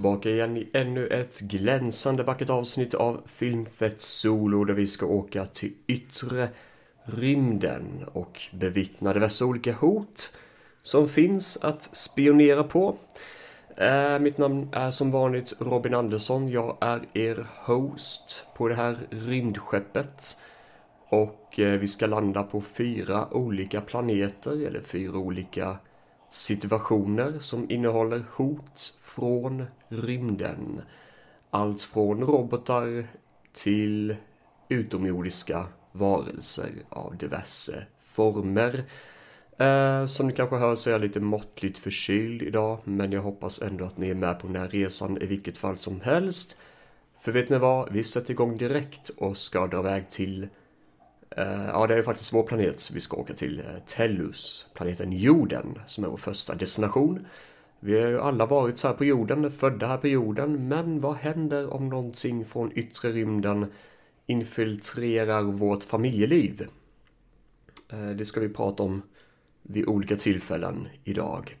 Tillbaka igen i ännu ett glänsande vackert avsnitt av Filmfett Solo där vi ska åka till yttre rymden och bevittna diverse olika hot som finns att spionera på. Eh, mitt namn är som vanligt Robin Andersson. Jag är er host på det här rymdskeppet. Och eh, vi ska landa på fyra olika planeter eller fyra olika situationer som innehåller hot från rymden. Allt från robotar till utomjordiska varelser av diverse former. Eh, som ni kanske hör så är jag lite måttligt förkyld idag, men jag hoppas ändå att ni är med på den här resan i vilket fall som helst. För vet ni vad? Vi sätter igång direkt och ska dra iväg till Eh, ja, det är faktiskt vår planet vi ska åka till. Eh, Tellus, planeten jorden, som är vår första destination. Vi har ju alla varit så här på jorden, födda här på jorden, men vad händer om någonting från yttre rymden infiltrerar vårt familjeliv? Eh, det ska vi prata om vid olika tillfällen idag.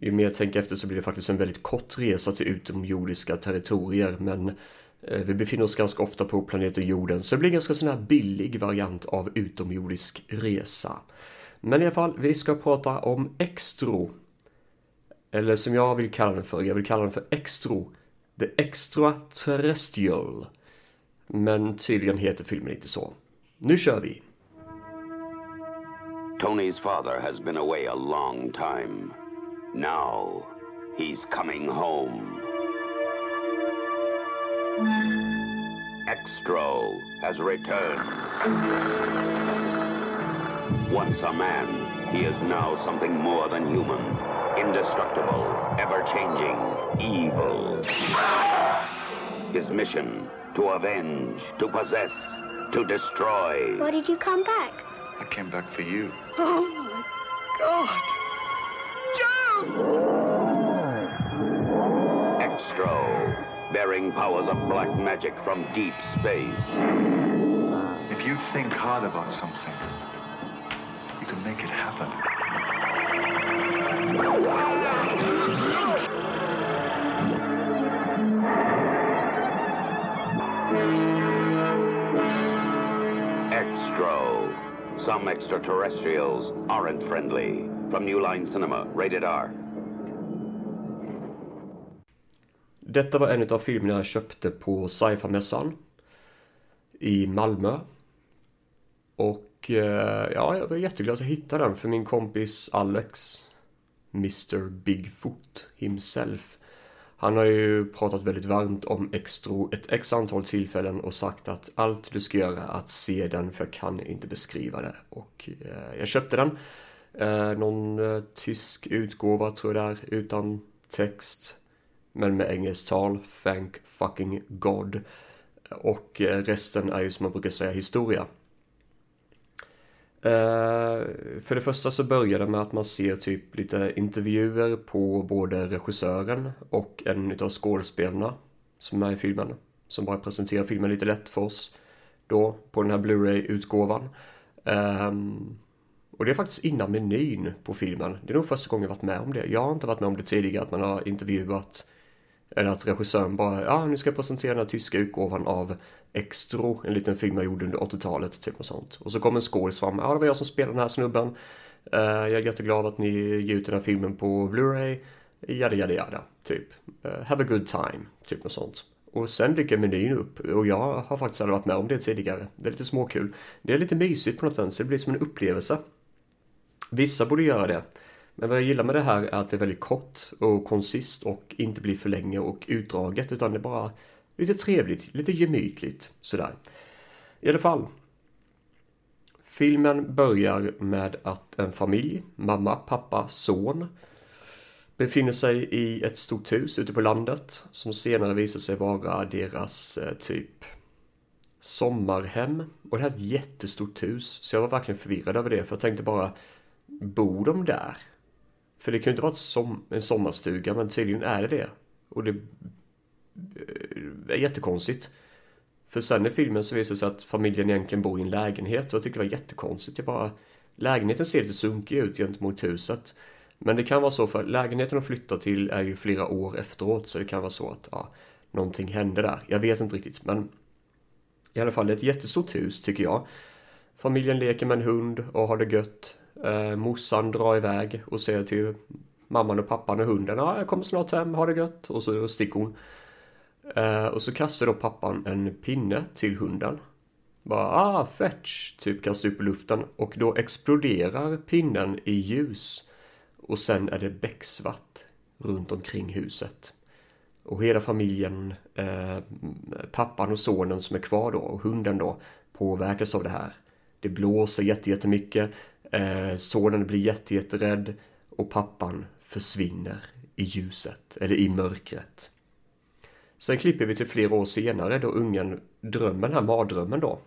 Ju mer jag tänker efter så blir det faktiskt en väldigt kort resa till utomjordiska territorier, men Eh, vi befinner oss ganska ofta på planeten jorden så det blir en ganska sån här billig variant av utomjordisk resa. Men i alla fall, vi ska prata om Extro. Eller som jag vill kalla den för, jag vill kalla den för Extro. The Extraterrestrial. Men tydligen heter filmen inte så. Nu kör vi! Tony's father has been away a long time. Now he's coming home. Extro has returned. Once a man, he is now something more than human. Indestructible, ever-changing, evil. His mission, to avenge, to possess, to destroy. Why did you come back? I came back for you. Oh my God! Joe! Extro, bearing powers of black magic from deep space. If you think hard about something, you can make it happen. Extro. Some extraterrestrials aren't friendly. From New Line Cinema, rated R. Detta var en av filmerna jag köpte på sci-fi-mässan i Malmö. Och eh, ja, jag var jätteglad att jag hittade den för min kompis Alex, Mr Bigfoot himself. Han har ju pratat väldigt varmt om Extro ett x antal tillfällen och sagt att allt du ska göra är att se den för jag kan inte beskriva det. Och eh, jag köpte den. Eh, någon eh, tysk utgåva tror jag det är, utan text. Men med engelskt tal, thank fucking God. Och eh, resten är ju som man brukar säga historia. Eh, för det första så börjar det med att man ser typ lite intervjuer på både regissören och en utav skådespelarna som är i filmen. Som bara presenterar filmen lite lätt för oss. Då på den här Blu-ray-utgåvan. Um, och det är faktiskt innan menyn på filmen. Det är nog första gången jag varit med om det. Jag har inte varit med om det tidigare att man har intervjuat eller att regissören bara, ja nu ska jag presentera den här tyska utgåvan av Extro, en liten film jag gjorde under 80-talet, typ och sånt. Och så kommer en skådis fram, ja det var jag som spelade den här snubben. Uh, jag är jätteglad att ni ger ut den här filmen på Blu-ray. Jada jada jada, typ. Uh, have a good time, typ och sånt. Och sen dyker menyn upp och jag har faktiskt aldrig varit med om det tidigare. Det är lite småkul. Det är lite mysigt på något sätt, det blir som en upplevelse. Vissa borde göra det. Men vad jag gillar med det här är att det är väldigt kort och konsist och inte blir för länge och utdraget utan det är bara lite trevligt, lite gemytligt sådär. I alla fall. Filmen börjar med att en familj, mamma, pappa, son befinner sig i ett stort hus ute på landet som senare visar sig vara deras eh, typ sommarhem. Och det här är ett jättestort hus så jag var verkligen förvirrad över det för jag tänkte bara Bor de där? För det kan ju inte vara som, en sommarstuga, men tydligen är det det. Och det eh, är jättekonstigt. För sen i filmen så visar det sig att familjen egentligen bor i en lägenhet och jag tyckte det var jättekonstigt. Jag bara, lägenheten ser lite sunkig ut gentemot huset. Men det kan vara så för lägenheten de flyttar till är ju flera år efteråt så det kan vara så att ja, någonting hände där. Jag vet inte riktigt men i alla fall det är ett jättestort hus tycker jag. Familjen leker med en hund och har det gött. Eh, morsan drar iväg och säger till mamman och pappan och hunden ja, jag kommer snart hem, ha det gött. Och så sticker hon. Eh, och så kastar då pappan en pinne till hunden. Bara ah, fetch, typ kastar upp i luften. Och då exploderar pinnen i ljus. Och sen är det becksvart runt omkring huset. Och hela familjen, eh, pappan och sonen som är kvar då och hunden då påverkas av det här. Det blåser jättemycket, eh, sonen blir jättejätterädd och pappan försvinner i ljuset, eller i mörkret. Sen klipper vi till flera år senare då ungen drömmer den här mardrömmen då.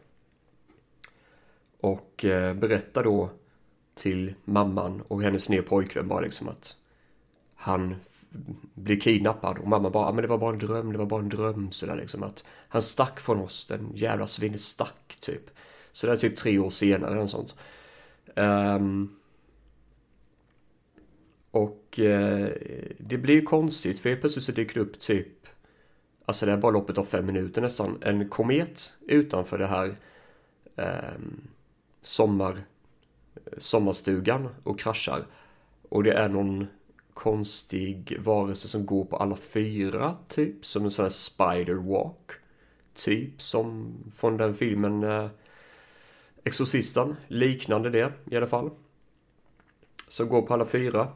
Och eh, berättar då till mamman och hennes nya pojkvän bara liksom att han blir kidnappad och mamma bara, ah, men det var bara en dröm, det var bara en dröm sådär liksom att han stack från oss, den jävla svinet stack typ. Så det är typ tre år senare eller sånt. Um, och uh, det blir ju konstigt för helt plötsligt så dyker det upp typ, alltså det är bara loppet av fem minuter nästan, en komet utanför det här um, sommar, sommarstugan och kraschar. Och det är någon konstig varelse som går på alla fyra typ. Som en sån här spider walk. Typ som från den filmen eh, Exorcisten. Liknande det i alla fall. Som går på alla fyra.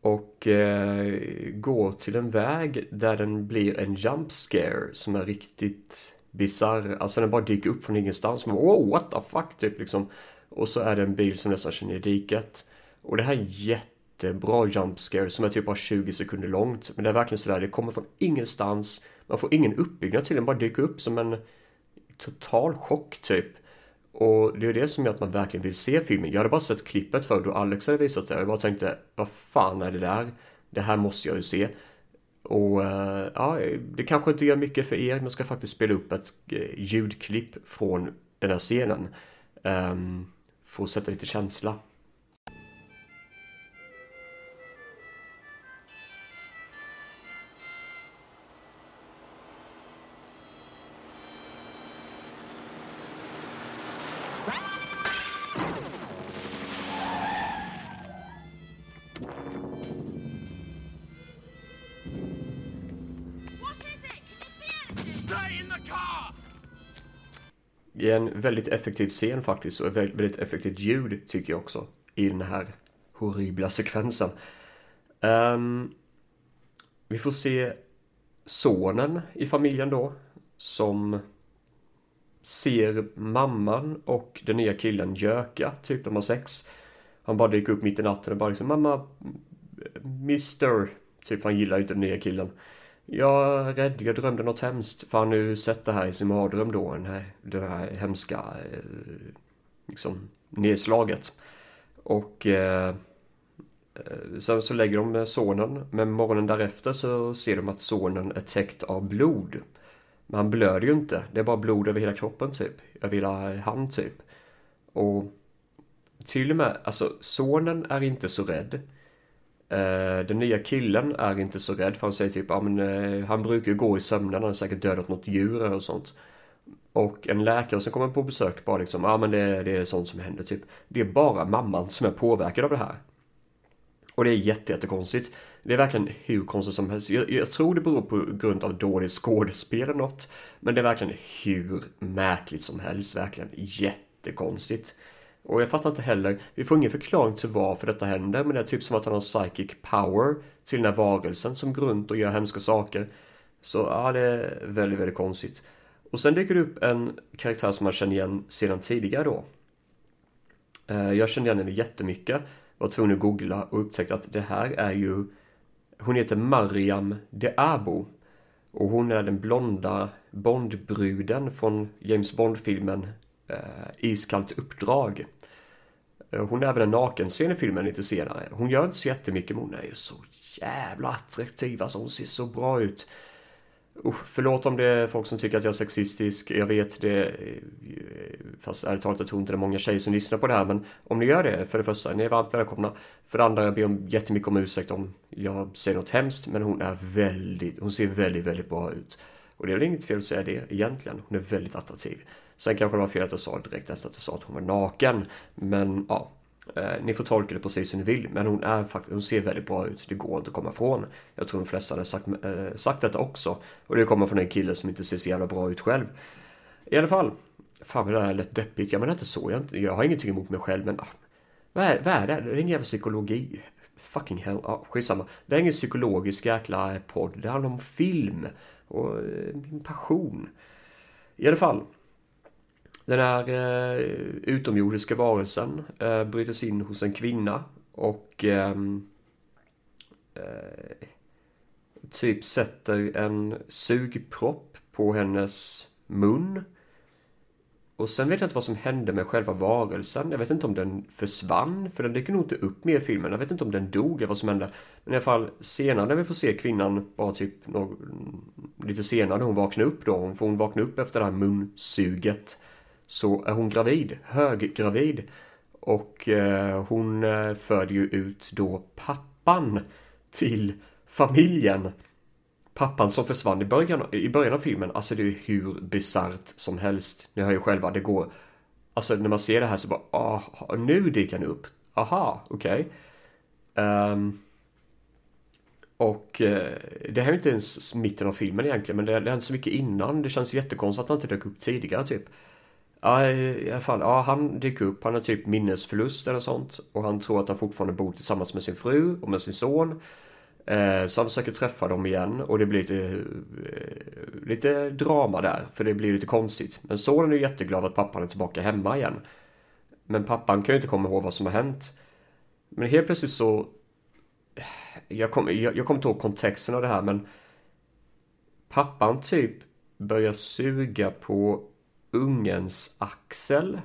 Och eh, går till en väg där den blir en jump scare som är riktigt bisarr. Alltså den bara dyker upp från ingenstans. Man, wow, what the fuck typ liksom. Och så är det en bil som nästan kör ner i diket. Och det här är jättebra jump scare som är typ bara 20 sekunder långt. Men det är verkligen sådär, det kommer från ingenstans. Man får ingen uppbyggnad till den, bara dyker upp som en total chock typ. Och det är det som gör att man verkligen vill se filmen. Jag hade bara sett klippet för då Alex hade visat det. Jag bara tänkte, vad fan är det där? Det här måste jag ju se. Och eh, ja, det kanske inte gör mycket för er, men ska faktiskt spela upp ett eh, ljudklipp från den här scenen. Um, för att sätta lite känsla. Det är en väldigt effektiv scen faktiskt och ett väldigt effektivt ljud tycker jag också i den här horribla sekvensen. Um, vi får se sonen i familjen då som ser mamman och den nya killen göka, typ de har sex. Han bara dyker upp mitt i natten och bara liksom mamma, Mister, typ han gillar ju inte den nya killen. Jag är rädd, jag drömde något hemskt. För han har nu sett det här i sin mardröm då, den här, det här hemska eh, liksom nedslaget. Och eh, eh, sen så lägger de sonen, men morgonen därefter så ser de att sonen är täckt av blod. Men han blöder ju inte, det är bara blod över hela kroppen typ, över hela hand typ. Och till och med, alltså sonen är inte så rädd. Eh, den nya killen är inte så rädd för han säger typ, ja men eh, han brukar ju gå i sömnen, han har säkert dödat något djur eller sånt. Och en läkare som kommer på besök bara liksom, ja men det, det är sånt som händer typ. Det är bara mamman som är påverkad av det här. Och det är jättekonstigt. Det är verkligen hur konstigt som helst. Jag, jag, tror det beror på grund av dåligt skådespel eller något. Men det är verkligen hur märkligt som helst. Verkligen jättekonstigt. Och jag fattar inte heller, vi får ingen förklaring till varför detta händer, men det är typ som att han har psychic power till den här varelsen som går runt och gör hemska saker. Så ja, det är väldigt, väldigt konstigt. Och sen dyker det upp en karaktär som man känner igen sedan tidigare då. Eh, jag kände igen henne jättemycket, var tvungen att googla och upptäckte att det här är ju... Hon heter Mariam de Abo. Och hon är den blonda Bondbruden från James Bond-filmen eh, Iskallt uppdrag. Eh, hon är även en nakenscen i filmen lite senare. Hon gör inte så jättemycket men hon är ju så jävla attraktiv. Alltså hon ser så bra ut. Usch, förlåt om det är folk som tycker att jag är sexistisk. Jag vet det. Eh, fast ärligt talat, jag tror inte det är många tjejer som lyssnar på det här. Men om ni gör det, för det första, ni är varmt välkomna. För det andra, jag ber om jättemycket om ursäkt om jag säger något hemskt. Men hon är väldigt, hon ser väldigt, väldigt bra ut. Och det är väl inget fel att säga det egentligen. Hon är väldigt attraktiv. Sen kanske det var fel att jag sa det direkt efter att jag sa att hon var naken. Men ja, Eh, ni får tolka det precis som ni vill, men hon, är, hon ser väldigt bra ut. Det går inte att komma ifrån. Jag tror de flesta hade sagt, eh, sagt detta också. Och det kommer från en kille som inte ser så jävla bra ut själv. I alla fall. Fan vad det här lät deppigt. Jag menar inte så. Jag, jag har ingenting emot mig själv, men ah, vad, är, vad är det? Det är ingen jävla psykologi. Fucking hell. Ja, skitsamma. Det är ingen psykologisk jäkla podd. Det handlar om film och eh, min passion. I alla fall. Den här eh, utomjordiska varelsen eh, bryter sig in hos en kvinna och ehm, eh, typ sätter en sugpropp på hennes mun. Och sen vet jag inte vad som hände med själva varelsen. Jag vet inte om den försvann, för den dyker nog inte upp mer i filmen. Jag vet inte om den dog eller vad som hände. Men i alla fall senare när vi får se kvinnan, bara typ någon, lite senare när hon vaknar upp då. För hon vaknar upp efter det här munsuget så är hon gravid, höggravid. Och eh, hon eh, föder ju ut då pappan till familjen. Pappan som försvann i början, i början av filmen, alltså det är hur bisarrt som helst. Ni hör ju själva, det går... Alltså när man ser det här så bara, ah, nu dyker han upp. Aha, okej. Okay. Um, och eh, det här är inte ens mitten av filmen egentligen, men det, det händer så mycket innan. Det känns jättekonstigt att han inte dök upp tidigare typ. Ja, i alla fall. Ja, han dyker upp. Han har typ minnesförlust eller sånt. Och han tror att han fortfarande bor tillsammans med sin fru och med sin son. Eh, så han försöker träffa dem igen och det blir lite, eh, lite drama där. För det blir lite konstigt. Men sonen är jätteglad att pappan är tillbaka hemma igen. Men pappan kan ju inte komma ihåg vad som har hänt. Men helt plötsligt så... Eh, jag kommer jag, jag kom inte ihåg kontexten av det här men... Pappan typ börjar suga på ungens axel.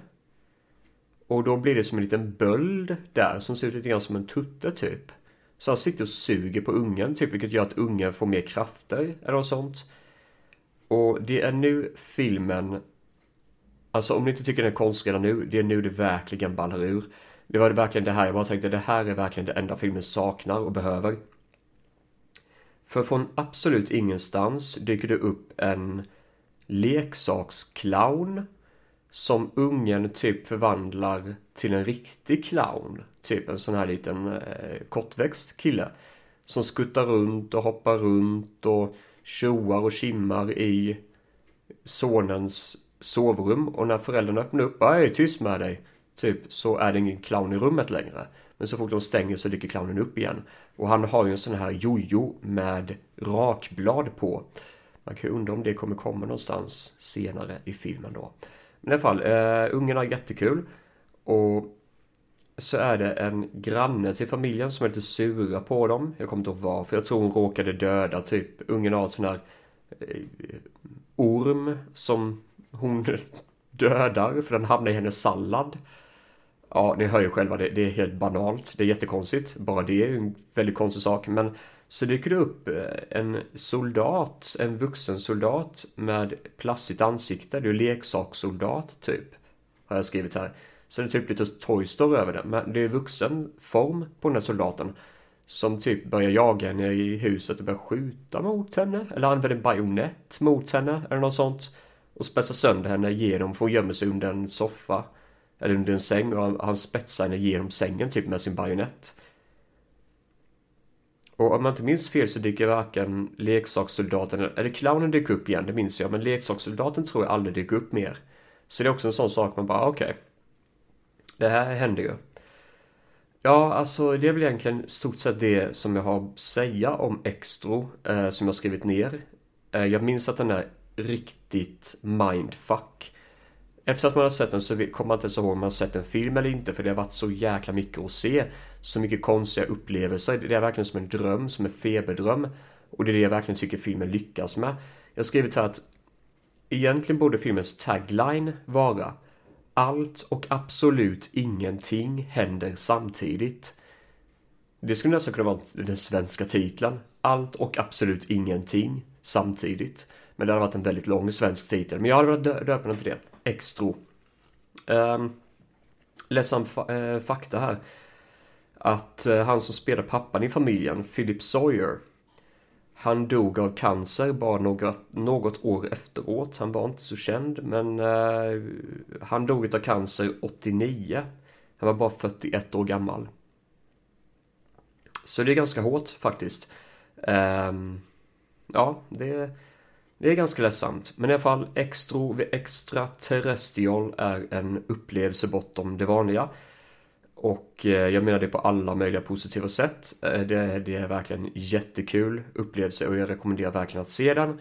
Och då blir det som en liten böld där som ser ut lite grann som en tutte typ. Så han sitter och suger på ungen typ vilket gör att ungen får mer krafter eller något sånt. Och det är nu filmen Alltså om ni inte tycker den är konstig redan nu, det är nu det verkligen ballar ur. Det var det verkligen det här jag bara tänkte, det här är verkligen det enda filmen saknar och behöver. För från absolut ingenstans dyker det upp en leksaksclown som ungen typ förvandlar till en riktig clown. Typ en sån här liten eh, kortväxt kille. Som skuttar runt och hoppar runt och tjoar och kimmar i sonens sovrum. Och när föräldrarna öppnar upp, är tyst med dig. Typ så är det ingen clown i rummet längre. Men så fort de stänger så dyker clownen upp igen. Och han har ju en sån här jojo med rakblad på. Man kan ju undra om det kommer komma någonstans senare i filmen då. Men i alla fall, uh, ungen har jättekul. Och så är det en granne till familjen som är lite sura på dem. Jag kommer inte ihåg varför. Jag tror hon råkade döda typ. Ungen har ett sån här uh, orm som hon dödar för den hamnar i hennes sallad. Ja, ni hör ju själva, det, det är helt banalt. Det är jättekonstigt. Bara det är ju en väldigt konstig sak. Men så dyker det upp eh, en soldat, en vuxen soldat med plastigt ansikte. Det är ju leksakssoldat typ. Har jag skrivit här. Så det är typ lite Toy Story över det. Men det är vuxen form på den här soldaten. Som typ börjar jaga henne i huset och börjar skjuta mot henne. Eller använder bajonett mot henne. Eller något sånt. Och spetsar sönder henne genom, för hon gömmer sig under en soffa. Eller under en säng och han spetsar henne genom sängen typ med sin bajonett. Och om man inte minns fel så dyker varken leksakssoldaten eller clownen dyker upp igen, det minns jag. Men leksakssoldaten tror jag aldrig dyker upp mer. Så det är också en sån sak man bara, okej. Okay. Det här händer ju. Ja, alltså det är väl egentligen stort sett det som jag har att säga om Extro eh, som jag skrivit ner. Eh, jag minns att den är riktigt mindfuck. Efter att man har sett den så kommer man inte ens ihåg om man har sett en film eller inte för det har varit så jäkla mycket att se. Så mycket konstiga upplevelser. Det är verkligen som en dröm, som en feberdröm. Och det är det jag verkligen tycker filmen lyckas med. Jag har skrivit här att egentligen borde filmens tagline vara Allt och absolut ingenting händer samtidigt. Det skulle nästan kunna vara den svenska titeln. Allt och absolut ingenting samtidigt. Men det hade varit en väldigt lång svensk titel. Men jag hade velat döpa den till det. Extro. Um, ehm, ledsam fa äh, fakta här. Att uh, han som spelar pappan i familjen, Philip Sawyer. Han dog av cancer bara några, något år efteråt. Han var inte så känd men uh, han dog av cancer 89. Han var bara 41 år gammal. Så det är ganska hårt faktiskt. Um, ja, det, det är ganska ledsamt. Men i alla fall, extro, extraterrestrial är en upplevelse bortom det vanliga. Och eh, jag menar det på alla möjliga positiva sätt. Eh, det, det är verkligen jättekul upplevelse och jag rekommenderar verkligen att se den.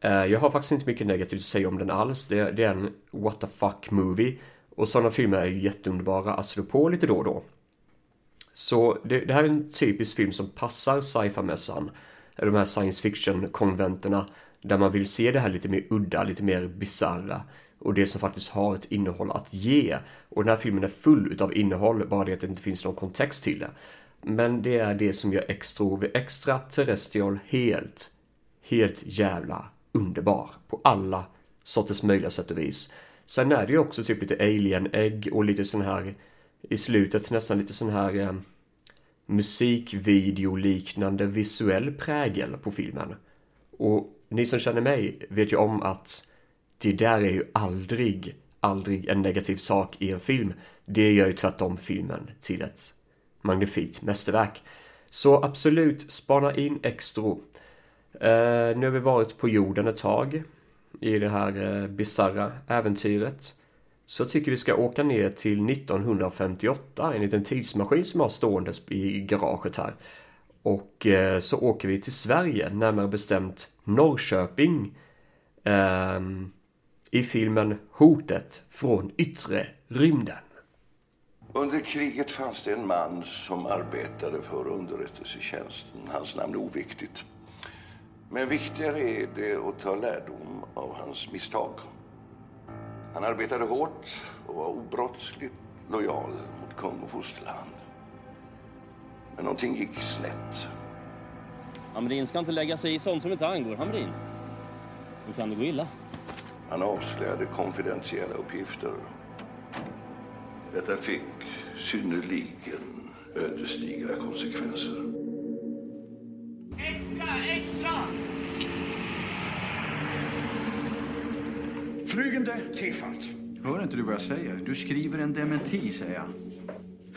Eh, jag har faktiskt inte mycket negativt att säga om den alls. Det, det är en what the fuck movie. Och sådana filmer är ju jätteunderbara att slå på lite då och då. Så det, det här är en typisk film som passar sci-fi-mässan. De här science fiction-konventerna. Där man vill se det här lite mer udda, lite mer bizarra. Och det som faktiskt har ett innehåll att ge. Och den här filmen är full utav innehåll, bara det att det inte finns någon kontext till det. Men det är det som gör extra, extra terrestrial helt, helt jävla underbar. På alla sorters möjliga sätt och vis. Sen är det ju också typ lite alien-ägg och lite sån här i slutet nästan lite sån här eh, musikvideoliknande visuell prägel på filmen. Och ni som känner mig vet ju om att det där är ju aldrig, aldrig en negativ sak i en film. Det gör ju tvärtom filmen till ett magnifikt mästerverk. Så absolut, spana in Extro. Uh, nu har vi varit på jorden ett tag i det här eh, uh, bizarra äventyret. Så jag tycker vi ska åka ner till 1958, en liten tidsmaskin som har ståendes i garaget här. Och eh, så åker vi till Sverige, närmare bestämt Norrköping. Ehm, I filmen Hotet från yttre rymden. Under kriget fanns det en man som arbetade för underrättelsetjänsten. Hans namn är oviktigt. Men viktigare är det att ta lärdom av hans misstag. Han arbetade hårt och var obrottsligt lojal mot kung och fosterland. Men någonting gick snett. Hamrin ska inte lägga sig i sånt som inte angår Hamrin. Nu kan det gå illa. Han avslöjade konfidentiella uppgifter. Detta fick synnerligen ödesdigra konsekvenser. Extra, extra! Flygande tefat. Hör inte du vad jag säger? Du skriver en dementi, säger jag.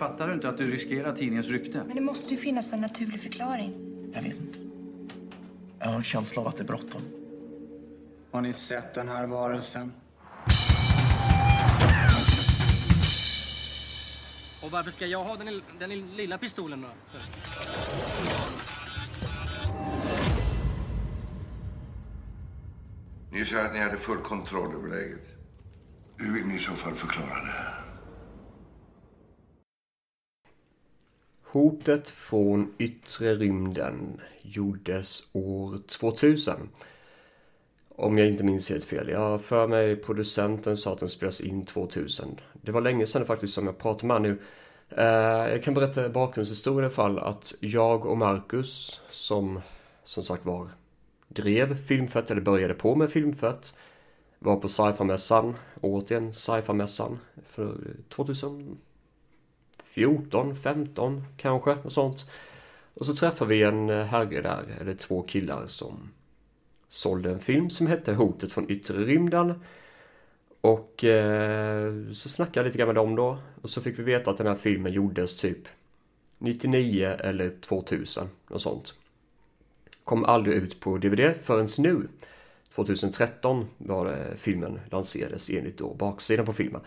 Fattar du inte att du riskerar tidningens rykte? Men det måste ju finnas en naturlig förklaring. Jag vet inte. Jag har en känsla av att det är bråttom. Har ni sett den här varelsen? Och varför ska jag ha den, den lilla pistolen då? Ni sa att ni hade full kontroll över läget. Hur vill ni i så fall förklara det? Hotet från yttre rymden gjordes år 2000 om jag inte minns helt fel. Jag har för mig producenten sa att den spelas in 2000. Det var länge sedan faktiskt som jag pratade med nu. Eh, jag kan berätta bakgrundshistorien i alla fall att jag och Marcus som som sagt var drev Filmfett eller började på med Filmfett var på sci-fi-mässan, återigen sci-fi-mässan för 2000. 14, 15 kanske, och sånt. Och så träffade vi en eh, herre där, eller två killar som sålde en film som hette Hotet från yttre rymden. Och eh, så snackade jag lite grann med dem då. Och så fick vi veta att den här filmen gjordes typ 99 eller 2000. och sånt. Kom aldrig ut på DVD förrän nu. 2013 var det filmen lanserades enligt då baksidan på filmen.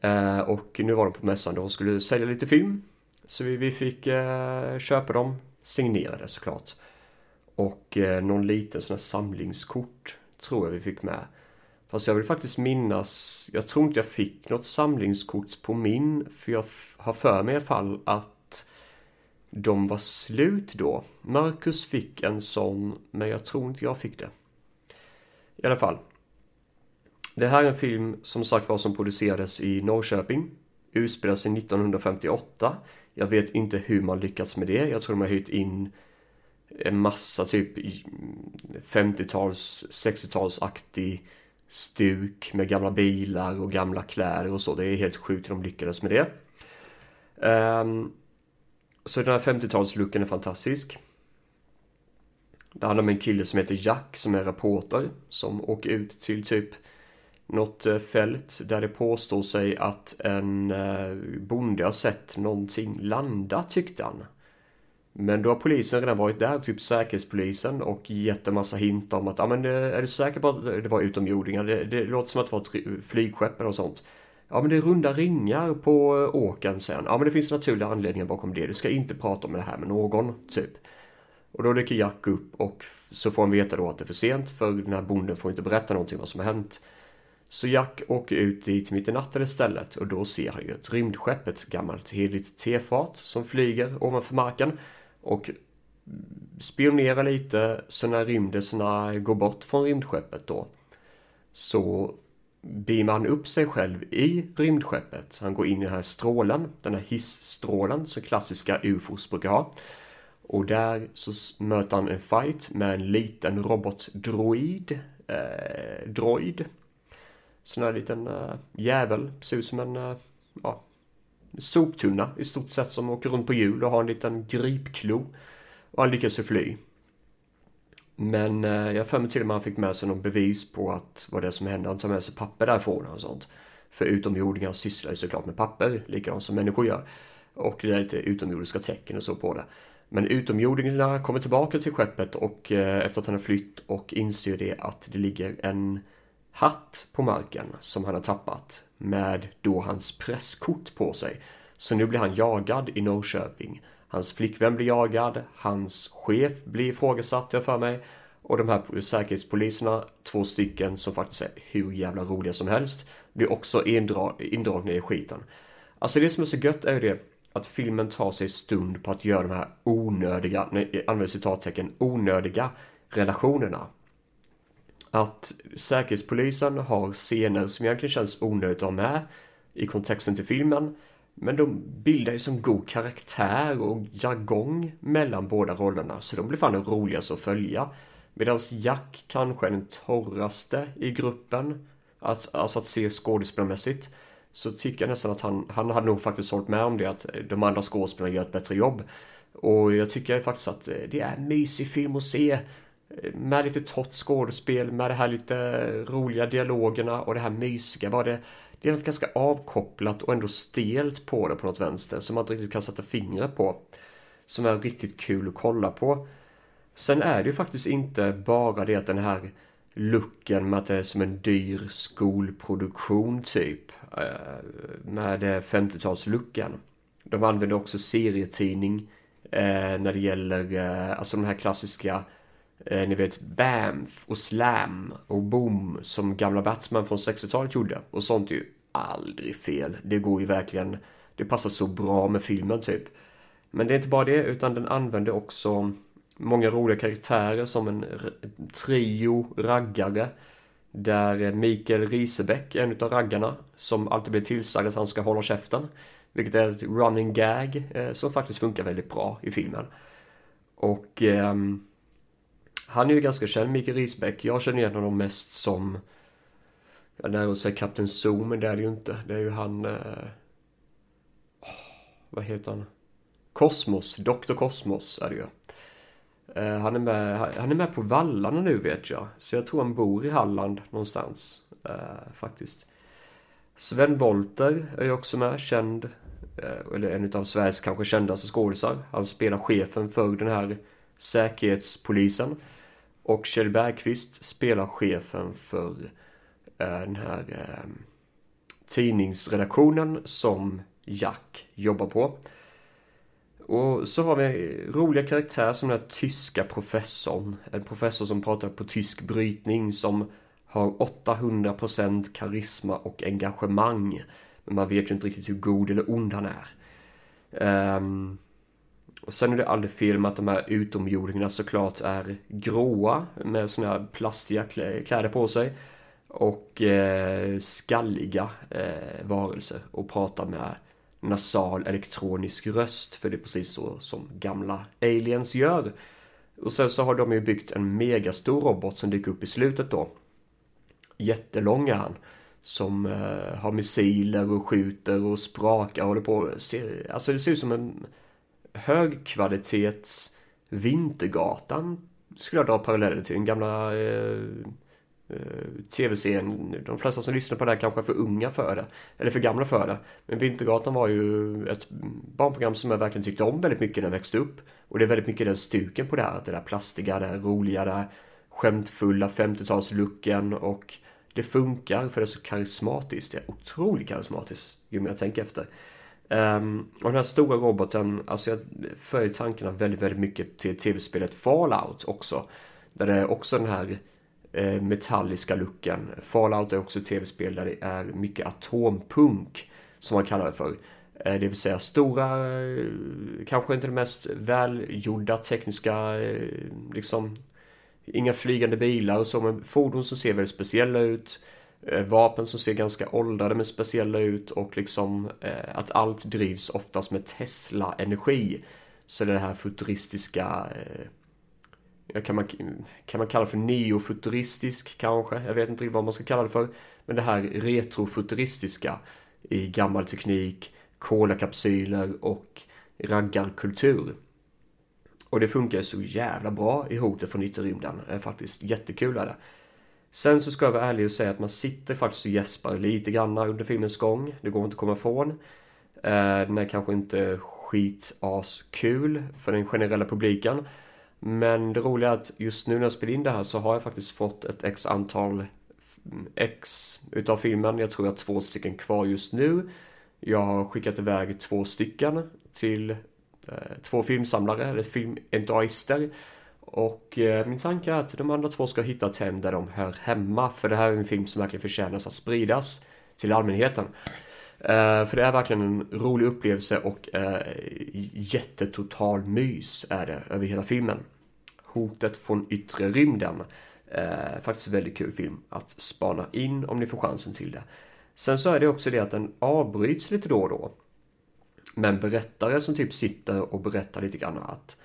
Eh, och nu var de på mässan då och skulle sälja lite film. Så vi, vi fick eh, köpa dem signerade såklart. Och eh, någon liten sån här samlingskort tror jag vi fick med. Fast jag vill faktiskt minnas, jag tror inte jag fick något samlingskort på min, för jag har för mig i alla fall att de var slut då. Marcus fick en sån, men jag tror inte jag fick det. I alla fall. Det här är en film som sagt var som producerades i Norrköping. Utspelar sig 1958. Jag vet inte hur man lyckats med det. Jag tror de har hyrt in en massa typ 50-tals, 60-talsaktig stuk med gamla bilar och gamla kläder och så. Det är helt sjukt hur de lyckades med det. Um, så den här 50-talslooken är fantastisk. Det handlar om en kille som heter Jack som är reporter som åker ut till typ något eh, fält där det påstår sig att en eh, bonde har sett någonting landa tyckte han. Men då har polisen redan varit där, typ säkerhetspolisen och gett en massa hint om att ja men eh, är du säker på att det var utomjordingar? Det, det låter som att det var ett flygskepp eller något sånt. Ja men det är runda ringar på åkern sen. Ja men det finns naturliga anledningar bakom det. Du ska inte prata om det här med någon, typ. Och då dyker Jack upp och så får han veta då att det är för sent för den här bonden får inte berätta någonting vad som har hänt. Så Jack åker ut dit mitt i natten istället och då ser han ju ett rymdskepp, ett gammalt heligt tefat som flyger ovanför marken och spionerar lite så när rymdelserna går bort från rymdskeppet då så beamar han upp sig själv i rymdskeppet. Han går in i den här strålen, den här hissstrålen som klassiska ufos brukar ha. Och där så möter han en fight med en liten robotdroid. Eh, droid. Sån här liten äh, jävel. Ser ut som en äh, ja, soptunna i stort sett som åker runt på hjul och har en liten gripklo. Och han lyckas ju fly. Men eh, jag för mig till och med han fick med sig någon bevis på att vad det är som händer. Han tar med sig papper därifrån och sånt. För utomjordingar sysslar ju såklart med papper, likadant som människor gör. Och det är lite utomjordiska tecken och så på det. Men utomjordingarna kommer tillbaka till skeppet och eh, efter att han har flytt och inser det att det ligger en hatt på marken som han har tappat med då hans presskort på sig. Så nu blir han jagad i Norrköping. Hans flickvän blir jagad, hans chef blir ifrågasatt, jag för mig. Och de här säkerhetspoliserna, två stycken som faktiskt är hur jävla roliga som helst, blir också indra indragna i skiten. Alltså det som är så gött är ju det att filmen tar sig stund på att göra de här onödiga, nej, använder citattecken, onödiga relationerna. Att Säkerhetspolisen har scener som egentligen känns onödigt att ha med i kontexten till filmen. Men de bildar ju som god karaktär och jargong mellan båda rollerna så de blir fan roligast att följa. Medan Jack kanske är den torraste i gruppen. Att, alltså att se skådespelarmässigt. Så tycker jag nästan att han, han hade nog faktiskt hållit med om det att de andra skådespelarna gör ett bättre jobb. Och jag tycker faktiskt att eh, det är en mysig film att se. Med lite torrt skådespel, med det här lite roliga dialogerna och det här mysiga. Var det, det är ganska avkopplat och ändå stelt på det på något vänster som man inte riktigt kan sätta fingret på. Som är riktigt kul att kolla på. Sen är det ju faktiskt inte bara det att den här looken med att det är som en dyr skolproduktion typ. Eh, med 50-talslooken. De använder också serietidning eh, när det gäller eh, alltså de här klassiska Eh, ni vet Bamf och Slam och Boom som gamla Batman från 60-talet gjorde. Och sånt är ju aldrig fel. Det går ju verkligen, det passar så bra med filmen typ. Men det är inte bara det, utan den använder också många roliga karaktärer som en trio raggare. Där eh, Mikael Risebäck är en av raggarna som alltid blir tillsagd att han ska hålla käften. Vilket är ett running gag eh, som faktiskt funkar väldigt bra i filmen. Och eh, han är ju ganska känd, Mikael Risbäck. Jag känner igen honom mest som Ja, det är att säga Kapten Zoom, men det är det ju inte. Det är ju han... Eh... Vad heter han? Kosmos, Dr. Kosmos är det ju. Eh, han, är med, han är med på vallarna nu vet jag. Så jag tror han bor i Halland någonstans. Eh, faktiskt. Sven Volter är ju också med, känd. Eh, eller en av Sveriges kanske kändaste skådisar. Han spelar chefen för den här säkerhetspolisen. Och Kjell Bergqvist spelar chefen för eh, den här eh, tidningsredaktionen som Jack jobbar på. Och så har vi roliga karaktärer som den här tyska professorn. En professor som pratar på tysk brytning som har 800% karisma och engagemang. Men man vet ju inte riktigt hur god eller ond han är. Um, och sen är det aldrig fel med att de här utomjordingarna såklart är gråa med såna här plastiga kläder på sig. Och eh, skalliga eh, varelser och pratar med nasal elektronisk röst. För det är precis så som gamla aliens gör. Och sen så har de ju byggt en megastor robot som dyker upp i slutet då. Jättelång är han. Som eh, har missiler och skjuter och sprakar och håller på. Ser, alltså det ser ut som en högkvalitets Vintergatan. Skulle jag dra paralleller till den gamla eh, eh, tv-serien. De flesta som lyssnar på det här kanske är för unga för det. Eller för gamla för det. Men Vintergatan var ju ett barnprogram som jag verkligen tyckte om väldigt mycket när jag växte upp. Och det är väldigt mycket den stuken på det här. Det där plastiga, det roliga, det skämtfulla 50-talslooken och det funkar för det är så karismatiskt. Det är otroligt karismatiskt ju mer jag tänker efter. Um, och den här stora roboten, alltså jag för tankarna väldigt, väldigt mycket till tv-spelet Fallout också. Där det är också den här eh, metalliska looken. Fallout är också ett tv-spel där det är mycket atompunk, som man kallar det för. Eh, det vill säga stora, eh, kanske inte det mest välgjorda tekniska, eh, liksom, inga flygande bilar och så, men fordon som ser väldigt speciella ut. Eh, vapen som ser ganska åldrade men speciella ut och liksom eh, att allt drivs oftast med Tesla-energi. Så det här futuristiska eh, kan man, kan man kalla för neofuturistisk kanske? Jag vet inte vad man ska kalla det för. Men det här retrofuturistiska i gammal teknik, kolakapsyler och raggarkultur. Och det funkar så jävla bra i hotet från ytterrymden. Det är faktiskt jättekul är det. Sen så ska jag vara ärlig och säga att man sitter faktiskt och gäspar lite grann under filmens gång. Det går inte att komma ifrån. Eh, den är kanske inte skitaskul för den generella publiken. Men det roliga är att just nu när jag spelar in det här så har jag faktiskt fått ett x antal x utav filmen. Jag tror jag har två stycken kvar just nu. Jag har skickat iväg två stycken till eh, två filmsamlare, eller filmentusiaster. Och eh, min tanke är att de andra två ska hitta ett hem där de hör hemma. För det här är en film som verkligen förtjänar att spridas till allmänheten. Eh, för det är verkligen en rolig upplevelse och eh, jättetotal mys är det över hela filmen. Hotet från yttre rymden. Eh, faktiskt en väldigt kul film att spana in om ni får chansen till det. Sen så är det också det att den avbryts lite då och då. Men berättare som typ sitter och berättar lite grann att Eh,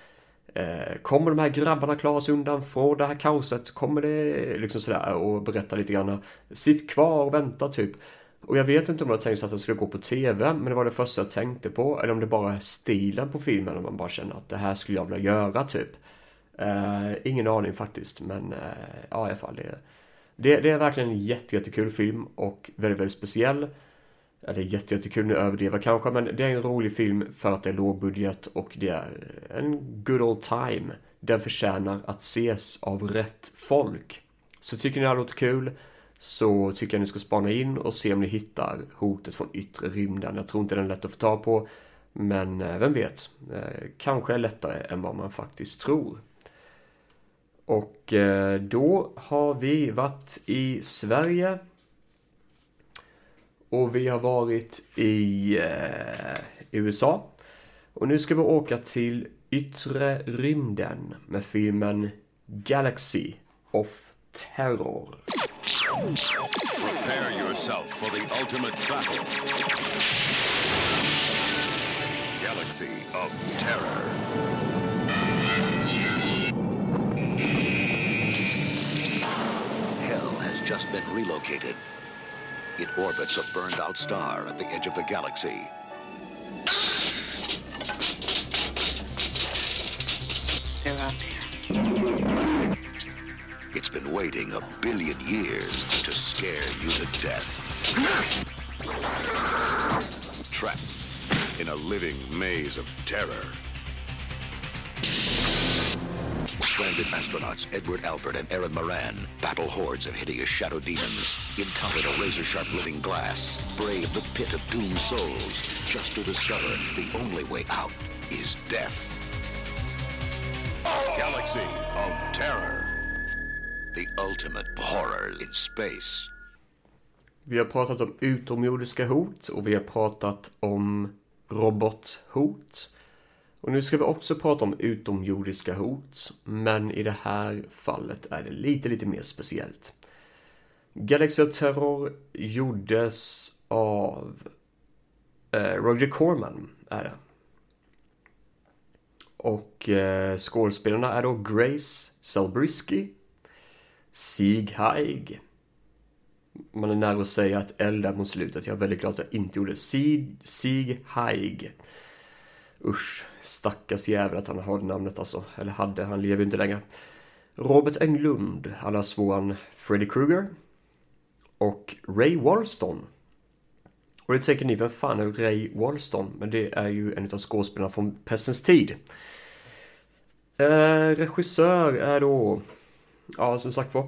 Eh, kommer de här grabbarna klara sig undan från det här kaoset? Kommer det liksom sådär och berätta lite grann. Sitt kvar och vänta typ. Och jag vet inte om jag tänkte att den skulle gå på TV, men det var det första jag tänkte på. Eller om det bara är stilen på filmen, om man bara känner att det här skulle jag vilja göra typ. Uh, ingen aning faktiskt, men uh, ja i alla fall. Det, det, det är verkligen en jätte, jättekul film och väldigt, väldigt speciell. Ja, det är jätte, jättekul, nu överdriver kanske, men det är en rolig film för att det är lågbudget och det är en good old time. Den förtjänar att ses av rätt folk. Så tycker ni det här låter kul så tycker jag ni ska spana in och se om ni hittar hotet från yttre rymden. Jag tror inte den är lätt att få tag på, men eh, vem vet? Eh, kanske är lättare än vad man faktiskt tror. Och eh, då har vi varit i Sverige och vi har varit i eh, USA. Och nu ska vi åka till yttre rymden med filmen Galaxy of Terror. Prepare yourself for the ultimate battle. Galaxy of Terror. Hell has just been relocated It orbits a burned out star at the edge of the galaxy. They're out there. It's been waiting a billion years to scare you to death. Trapped in a living maze of terror. Stranded astronauts Edward Albert and Aaron Moran battle hordes of hideous shadow demons, encounter the razor-sharp living glass, brave the pit of doomed souls, just to discover the only way out is death. Galaxy of Terror. The ultimate horror in space. Vi har pratat om utomjordiska hot och vi har pratat om robothot. Och nu ska vi också prata om utomjordiska hot, men i det här fallet är det lite, lite mer speciellt. Galaxy of Terror gjordes av eh, Roger Corman, är det. Och eh, skådespelarna är då Grace Salbrisky, Sieg Haig. Man är nära att säga ett L där mot slutet. Jag är väldigt glad att jag inte gjorde Sieg, Sieg Haig. Usch, stackars jävel att han har det namnet alltså. Eller hade, han lever ju inte längre. Robert Englund, allas våran Freddy Krueger. Och Ray Walston. Och det tänker ni, vem fan är Ray Walston? Men det är ju en av skådespelarna från Pestens tid. Eh, regissör är då, ja som sagt var,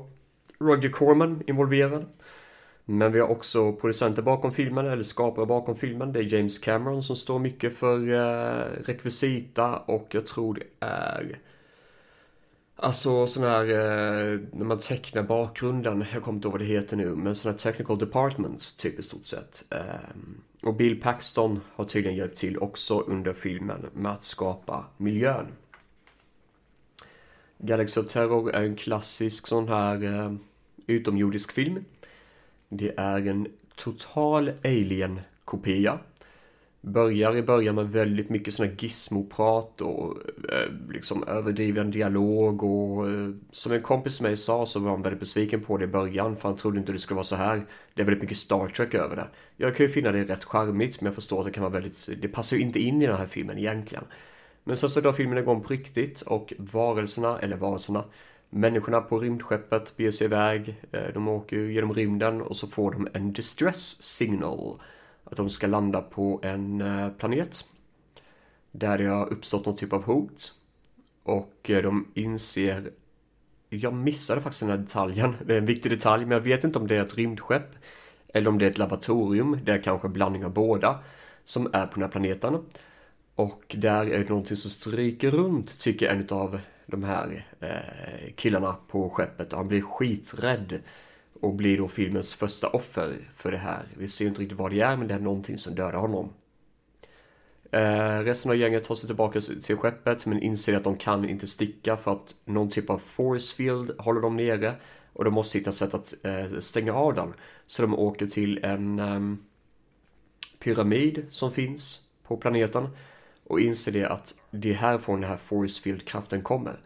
Roger Corman involverad. Men vi har också producenter bakom filmen, eller skapare bakom filmen. Det är James Cameron som står mycket för eh, rekvisita och jag tror det är Alltså sån här, eh, när man tecknar bakgrunden, jag kommer inte ihåg vad det heter nu, men sån här technical departments typ i stort sett. Eh, och Bill Paxton har tydligen hjälpt till också under filmen med att skapa miljön. Galaxy of Terror är en klassisk sån här eh, utomjordisk film. Det är en total alien-kopia. Börjar i början med väldigt mycket sådana gizmoprat och eh, liksom överdriven dialog och eh, som en kompis med mig sa så var han väldigt besviken på det i början för han trodde inte det skulle vara så här. Det är väldigt mycket Star Trek över det. Jag kan ju finna det rätt charmigt men jag förstår att det kan vara väldigt, det passar ju inte in i den här filmen egentligen. Men sen så drar filmen igång på riktigt och varelserna, eller varelserna, människorna på rymdskeppet beger sig iväg. Eh, de åker ju genom rymden och så får de en distress signal. Att de ska landa på en eh, planet. Där det har uppstått någon typ av hot. Och eh, de inser... Jag missade faktiskt den här detaljen. Det är en viktig detalj, men jag vet inte om det är ett rymdskepp. Eller om det är ett laboratorium. Det är kanske en blandning av båda. Som är på den här planeten. Och där är det någonting som stryker runt, tycker en av de här eh, killarna på skeppet. Och han blir skiträdd. Och blir då filmens första offer för det här. Vi ser inte riktigt vad det är, men det är någonting som dödar honom. Eh, resten av gänget tar sig tillbaka till skeppet, men inser att de kan inte sticka för att någon typ av force field håller dem nere. Och de måste hitta ett sätt att eh, stänga av den. Så de åker till en eh, pyramid som finns på planeten och inser det att det är härifrån den här force field-kraften kommer.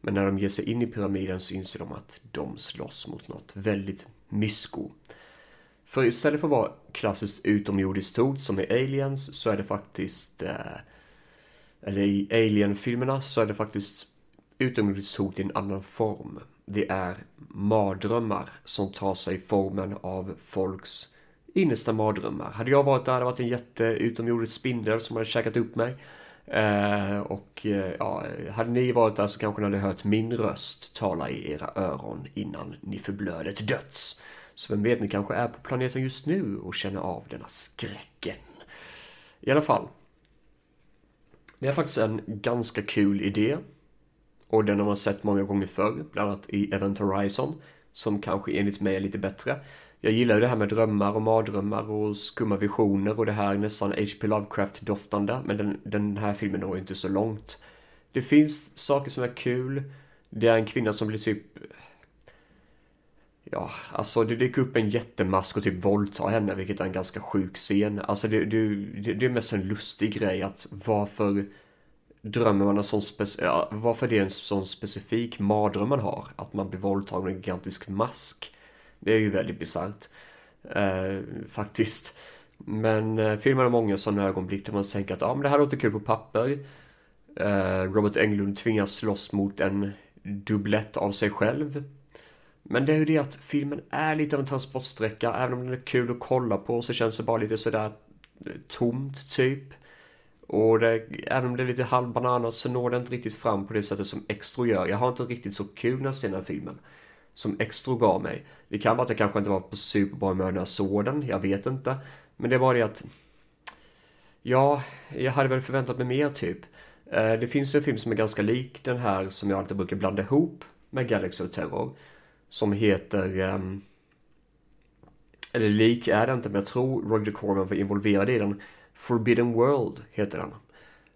Men när de ger sig in i pyramiden så inser de att de slåss mot något väldigt mysko. För istället för att vara klassiskt utomjordiskt hot som i Aliens så är det faktiskt eh, eller i Alien-filmerna så är det faktiskt utomjordiskt hot i en annan form. Det är mardrömmar som tar sig formen av folks innersta mardrömmar. Hade jag varit där hade det varit en jätteutomjordisk spindel som hade käkat upp mig. Eh, och eh, ja, hade ni varit där så kanske ni hade hört min röst tala i era öron innan ni förblödde till döds. Så vem vet, ni kanske är på planeten just nu och känner av denna skräcken. I alla fall. Det är faktiskt en ganska kul idé. Och den har man sett många gånger förr, bland annat i Event Horizon. Som kanske enligt mig är lite bättre. Jag gillar ju det här med drömmar och mardrömmar och skumma visioner och det här nästan H.P. Lovecraft-doftande. Men den, den här filmen når inte så långt. Det finns saker som är kul. Det är en kvinna som blir typ... Ja, alltså det dyker upp en jättemask och typ våldtar henne, vilket är en ganska sjuk scen. Alltså det, det, det är mest en lustig grej att varför drömmer man en sån specifik... Varför det är en sån specifik mardröm man har. Att man blir våldtagen med en gigantisk mask. Det är ju väldigt bisarrt. Eh, faktiskt. Men eh, filmen har många sådana ögonblick där man tänker att ah, men det här låter kul på papper. Eh, Robert Englund tvingas slåss mot en dubblett av sig själv. Men det är ju det att filmen är lite av en transportsträcka. Även om den är kul att kolla på så känns det bara lite sådär eh, tomt typ. Och det, även om det är lite halvbananas så når det inte riktigt fram på det sättet som Extro gör. Jag har inte riktigt så kul när jag ser den här filmen som extra gav mig. Det kan vara att jag kanske inte var på superbra humör när jag såg den, jag vet inte. Men det är bara det att... Ja, jag hade väl förväntat mig mer typ. Eh, det finns en film som är ganska lik den här som jag alltid brukar blanda ihop med Galaxy of Terror. Som heter... Um, eller lik är det inte, men jag tror Roger Corman var involverad i den. Forbidden World heter den.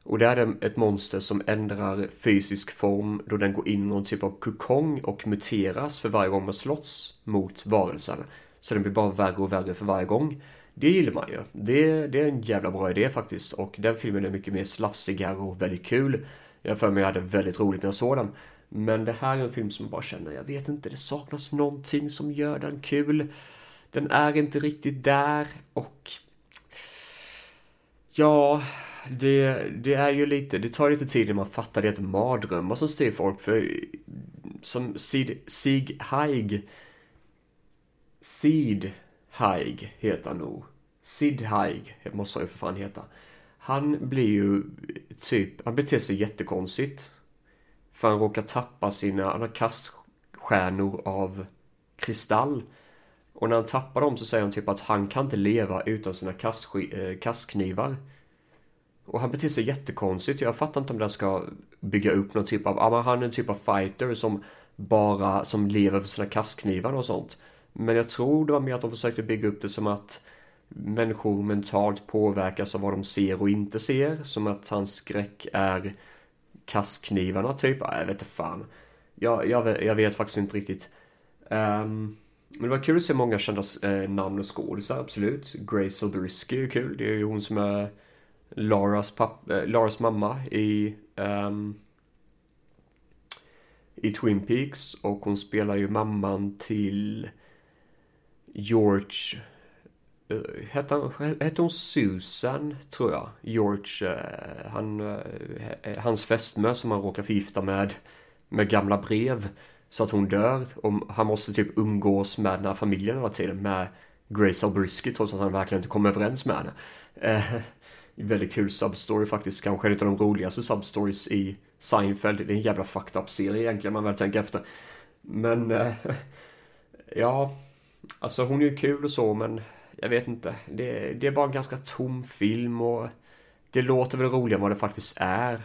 Och det är ett monster som ändrar fysisk form då den går in i någon typ av kokong och muteras för varje gång man slåss mot varelsen. Så den blir bara värre och värre för varje gång. Det gillar man ju. Det, det är en jävla bra idé faktiskt och den filmen är mycket mer slafsigare och väldigt kul. Jag för mig jag hade väldigt roligt när jag såg den. Men det här är en film som jag bara känner, jag vet inte, det saknas någonting som gör den kul. Den är inte riktigt där och... Ja, det, det är ju lite, det tar lite tid innan man fattar det att mardrömmar som styr folk. För som Sid, Sig Haig Sid Haig heter han nog. Sid Haig måste han ju för fan heta. Han blir ju typ, han beter sig jättekonstigt. För han råkar tappa sina, han har kaststjärnor av kristall. Och när han tappar dem så säger han typ att han kan inte leva utan sina kastknivar. Eh, och han beter sig jättekonstigt. Jag fattar inte om det ska bygga upp någon typ av, ja men han är en typ av fighter som bara, som lever för sina kastknivar och sånt. Men jag tror det var mer att de försökte bygga upp det som att människor mentalt påverkas av vad de ser och inte ser. Som att hans skräck är kastknivarna typ. Jag vet inte fan. Jag, jag, jag vet faktiskt inte riktigt. Um, men det var kul att se många kända eh, namn och skådisar, absolut. Grace Silberisky är kul. Det är ju hon som är Laras, äh, Laras mamma i um, i Twin Peaks och hon spelar ju mamman till George eh, Hette, hette hon Susan, tror jag? George, eh, han, hans fästmö som han råkar förgifta med, med gamla brev. Så att hon dör och han måste typ umgås med den här familjen hela tiden med Grace Albrisky trots att han verkligen inte kommer överens med henne. Eh, väldigt kul substory faktiskt, kanske en av de roligaste substories i Seinfeld. Det är en jävla fucked up serie egentligen man väl tänker efter. Men, eh, ja, alltså hon är ju kul och så men jag vet inte. Det, det är bara en ganska tom film och det låter väl roligare än vad det faktiskt är.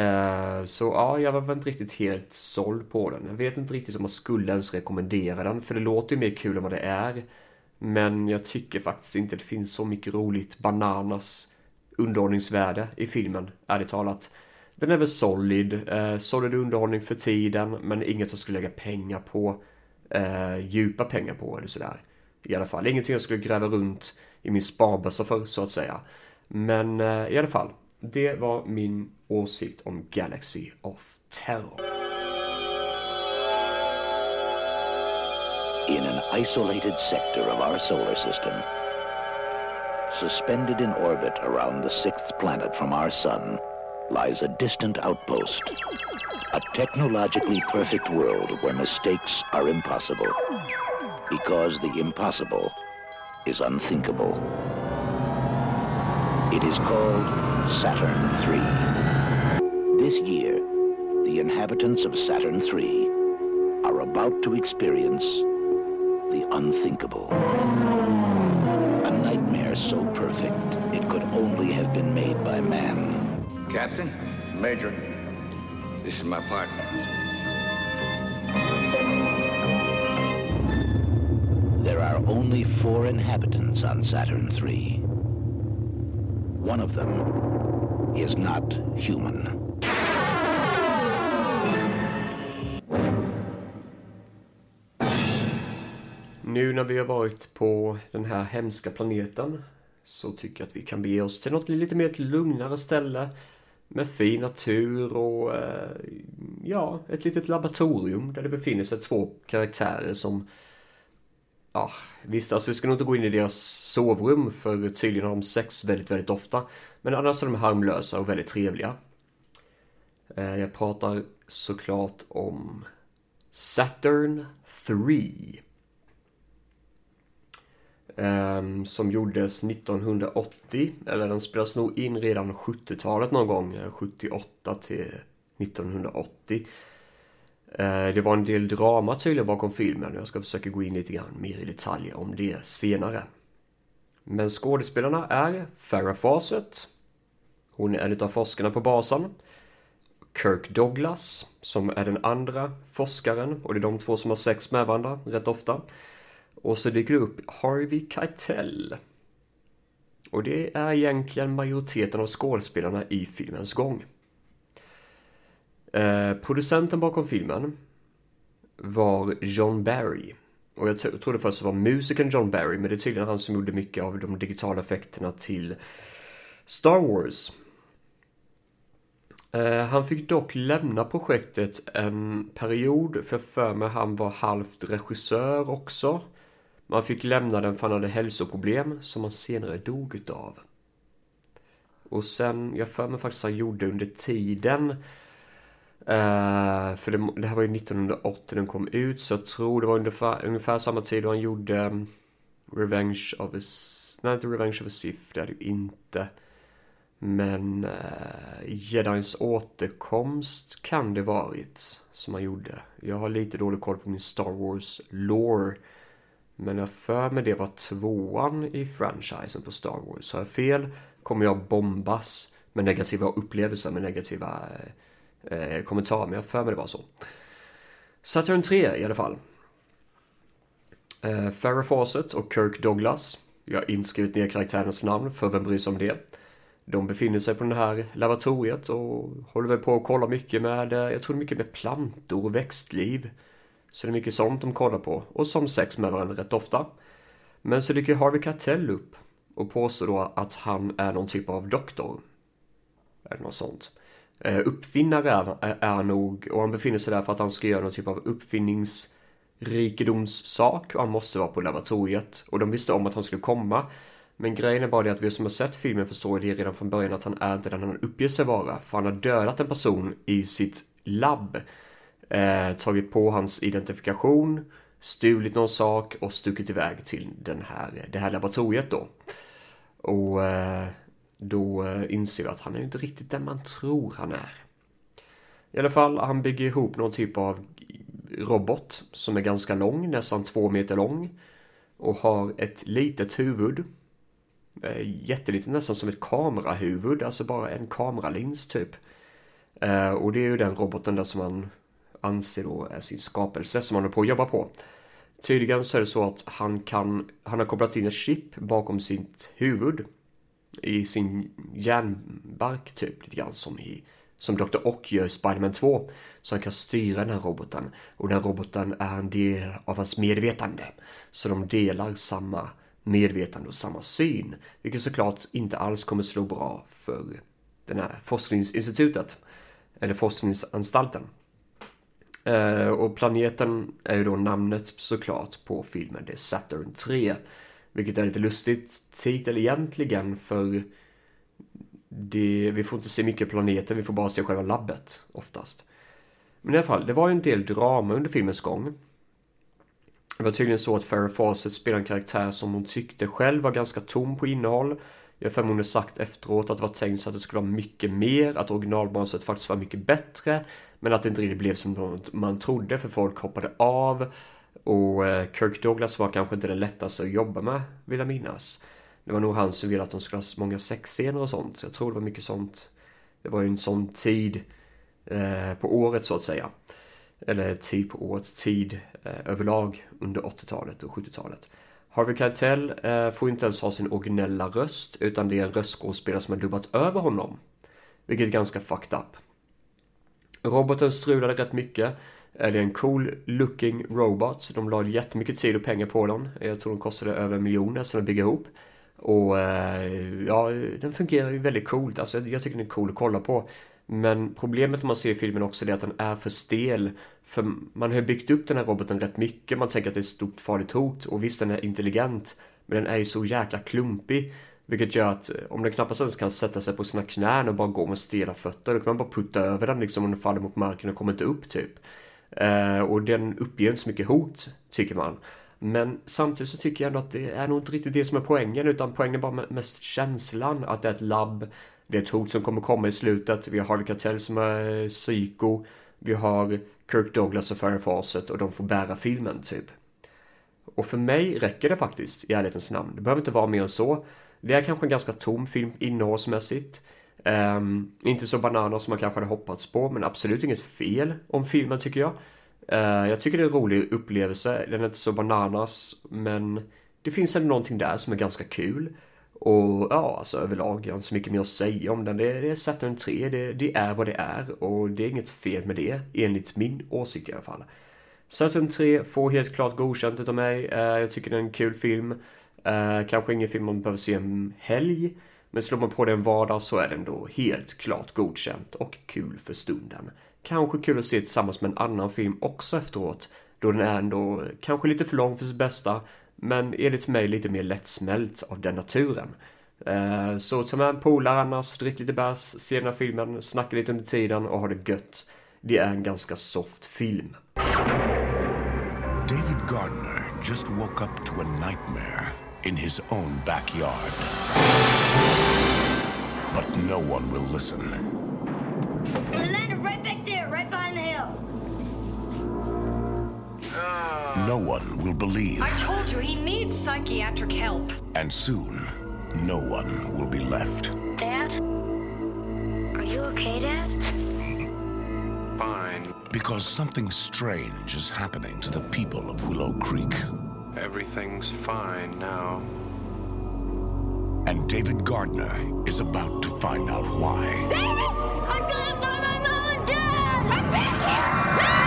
Eh, så ja, jag var väl inte riktigt helt såld på den. Jag vet inte riktigt om man skulle ens rekommendera den, för det låter ju mer kul än vad det är. Men jag tycker faktiskt inte det finns så mycket roligt bananas underhållningsvärde i filmen, ärligt talat. Den är väl solid, eh, solid underhållning för tiden, men inget jag skulle lägga pengar på, Eh, djupa pengar på eller sådär. I alla fall, ingenting jag skulle gräva runt i min sparbössa för, så att säga. Men eh, i alla fall, det var min åsikt om Galaxy of Terror. In an isolated sector of our solar system, suspended in orbit around the sixth planet from our sun, lies a distant outpost. A technologically perfect world where mistakes are impossible. Because the impossible is unthinkable. It is called Saturn III. This year, the inhabitants of Saturn III are about to experience the unthinkable. A nightmare so perfect it could only have been made by man. Captain, Major, this is my partner. There are only four inhabitants on Saturn III. One of them is not human. Nu när vi har varit på den här hemska planeten så tycker jag att vi kan bege oss till något lite mer lugnare ställe med fin natur och eh, ja, ett litet laboratorium där det befinner sig två karaktärer som Ja, visst, alltså vi ska nog inte gå in i deras sovrum för tydligen har de sex väldigt, väldigt ofta. Men annars är de harmlösa och väldigt trevliga. Eh, jag pratar såklart om Saturn 3. Ehm, som gjordes 1980, eller den spelas nog in redan 70-talet någon gång, eh, 78 till 1980. Eh, det var en del drama tydligen bakom filmen och jag ska försöka gå in lite grann mer i detalj om det senare. Men skådespelarna är Farah Fawcett. Hon är en av forskarna på basen. Kirk Douglas, som är den andra forskaren och det är de två som har sex med varandra rätt ofta. Och så dyker det upp Harvey Keitel. Och det är egentligen majoriteten av skådespelarna i filmens gång. Eh, producenten bakom filmen var John Barry. Och jag trodde först att det var musikern John Barry, men det är tydligen han som gjorde mycket av de digitala effekterna till Star Wars. Eh, han fick dock lämna projektet en period, för för mig han var halvt regissör också. Man fick lämna den för han hade hälsoproblem som han senare dog utav. Och sen, jag för mig faktiskt han gjorde under tiden Uh, för det, det, här var ju 1980 den kom ut, så jag tror det var ungefär, ungefär samma tid då han gjorde um, Revenge of a... Nej, inte Revenge of a Sith, det är det ju inte. Men eh, uh, Jedins återkomst kan det varit som han gjorde. Jag har lite dålig koll på min Star Wars lore. Men jag för mig det var tvåan i franchisen på Star Wars. Har jag fel kommer jag bombas med negativa upplevelser, med negativa eh, eh, kommentar, Men jag för mig det var så. Saturn 3 i alla fall. Eh, Farrah Fawcett och Kirk Douglas. Jag har inskrivit ner karaktärernas namn, för vem bryr sig om det? De befinner sig på det här laboratoriet och håller väl på att kolla mycket med, eh, jag tror mycket med plantor och växtliv. Så det är mycket sånt de kollar på och som sex med varandra rätt ofta. Men så dyker Harvey Cartell upp och påstår då att han är någon typ av doktor. Eller något sånt. Eh, uppfinnare är, är nog och han befinner sig där för att han ska göra någon typ av uppfinningsrikedomssak och han måste vara på laboratoriet och de visste om att han skulle komma. Men grejen är bara det att vi som har sett filmen förstår det redan från början att han är inte den han uppger sig vara. För han har dödat en person i sitt labb. Eh, tagit på hans identifikation, stulit någon sak och stuckit iväg till den här, det här laboratoriet då. Och eh, då eh, inser vi att han är inte riktigt den man tror han är. I alla fall, han bygger ihop någon typ av robot som är ganska lång, nästan två meter lång. Och har ett litet huvud. Eh, Jättelitet, nästan som ett kamerahuvud, alltså bara en kameralins typ. Eh, och det är ju den roboten där som man anser då är sin skapelse som han håller på att jobba på. Tydligen så är det så att han kan, han har kopplat in ett chip bakom sitt huvud i sin hjärnbark typ lite grann som i som Dr. Ock gör i Spiderman 2. Så han kan styra den här roboten. Och den här roboten är en del av hans medvetande. Så de delar samma medvetande och samma syn. Vilket såklart inte alls kommer slå bra för den här forskningsinstitutet. Eller forskningsanstalten. Eh, och planeten är ju då namnet såklart på filmen. Det är Saturn 3. Vilket är lite lustigt titel egentligen för det, vi får inte se mycket planeter, vi får bara se själva labbet oftast. Men i alla fall, det var ju en del drama under filmens gång. Det var tydligen så att Farah Fawcett spelade en karaktär som hon tyckte själv var ganska tom på innehåll. Jag har hon sagt efteråt att det var tänkt så att det skulle vara mycket mer, att originalmanuset faktiskt var mycket bättre. Men att det inte riktigt blev som man trodde för folk hoppade av. Och eh, Kirk Douglas var kanske inte den lättaste att jobba med, vill jag minnas. Det var nog han som ville att de skulle ha många sexscener och sånt. Så jag tror det var mycket sånt. Det var ju en sån tid eh, på året så att säga. Eller tid på året, tid eh, överlag under 80-talet och 70-talet. Harvey Keitel eh, får inte ens ha sin originella röst utan det är en röstskådespelare som har dubbat över honom. Vilket är ganska fucked up. Roboten strulade rätt mycket. Det är en cool looking robot. De la jättemycket tid och pengar på den. Jag tror de kostade över en miljon nästan att bygga ihop. Och eh, ja, den fungerar ju väldigt coolt. Alltså jag tycker den är cool att kolla på. Men problemet man ser i filmen också är att den är för stel. För man har byggt upp den här roboten rätt mycket. Man tänker att det är ett stort farligt hot. Och visst, den är intelligent. Men den är ju så jäkla klumpig. Vilket gör att eh, om den knappast ens kan sätta sig på sina knän och bara gå med stela fötter. Då kan man bara putta över den liksom om den faller mot marken och kommer inte upp typ. Eh, och den uppger inte så mycket hot, tycker man. Men samtidigt så tycker jag ändå att det är nog inte riktigt det som är poängen utan poängen är bara mest känslan att det är ett labb. Det är ett hot som kommer komma i slutet. Vi har Harvey Keitel som är psyko. Vi har Kirk Douglas och Farah Fawcett och de får bära filmen typ. Och för mig räcker det faktiskt i ärlighetens namn. Det behöver inte vara mer än så. Det är kanske en ganska tom film innehållsmässigt. Um, inte så bananas som man kanske hade hoppats på, men absolut inget fel om filmen tycker jag. Uh, jag tycker det är en rolig upplevelse. Den är inte så bananas, men det finns ändå någonting där som är ganska kul. Och ja, alltså överlag, jag har inte så mycket mer att säga om den. Det, det är Saturn 3, det, det, är vad det är och det är inget fel med det, enligt min åsikt i alla fall. Saturn 3 får helt klart godkänt utav mig. Uh, jag tycker det är en kul film. Uh, kanske ingen film man behöver se en helg. Men slår man på den vardag så är den då helt klart godkänt och kul för stunden. Kanske kul att se tillsammans med en annan film också efteråt, då den är ändå kanske lite för lång för sitt bästa, men enligt mig lite mer lättsmält av den naturen. Eh, så ta med en polare annars, drick lite bärs, se den här filmen, snacka lite under tiden och ha det gött. Det är en ganska soft film. David Gardner just woke up to a nightmare in his own backyard. But no one will listen. We landed right back there, right behind the hill. No one will believe. I told you he needs psychiatric help. And soon, no one will be left. Dad? Are you okay, Dad? Fine. Because something strange is happening to the people of Willow Creek. Everything's fine now. And David Gardner is about to find out why. David! I'm gonna find my mom and dad! I'm back here!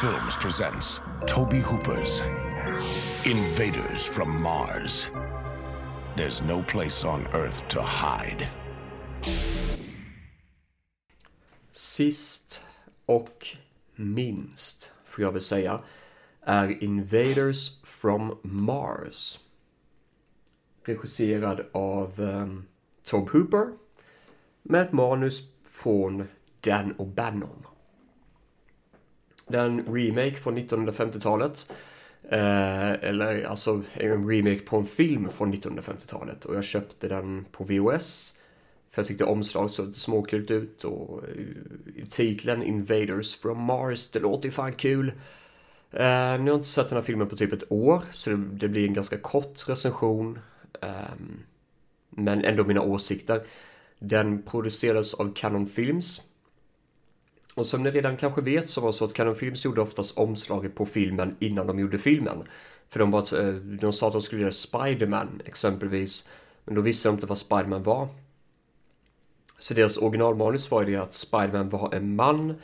Films presents Toby Hooper's Invaders from Mars. There's no place on Earth to hide. Sist och minst, får jag väl säga, är Invaders from Mars. Regisserad av um, Tob Hooper med ett manus från Dan O'Bannon. Det är en remake från 1950-talet. Eh, eller alltså en remake på en film från 1950-talet. Och jag köpte den på VOS. För jag tyckte omslaget såg lite småkult ut och eh, titeln Invaders from Mars, det låter ju fan kul. Eh, nu har jag inte sett den här filmen på typ ett år, så det, det blir en ganska kort recension. Eh, men ändå mina åsikter. Den producerades av Canon Films. Och som ni redan kanske vet så var det så att Canon Films gjorde oftast omslaget på filmen innan de gjorde filmen. För de, bara, eh, de sa att de skulle göra Spiderman exempelvis. Men då visste de inte vad Spiderman var. Så deras originalmanus var ju det att Spiderman var en man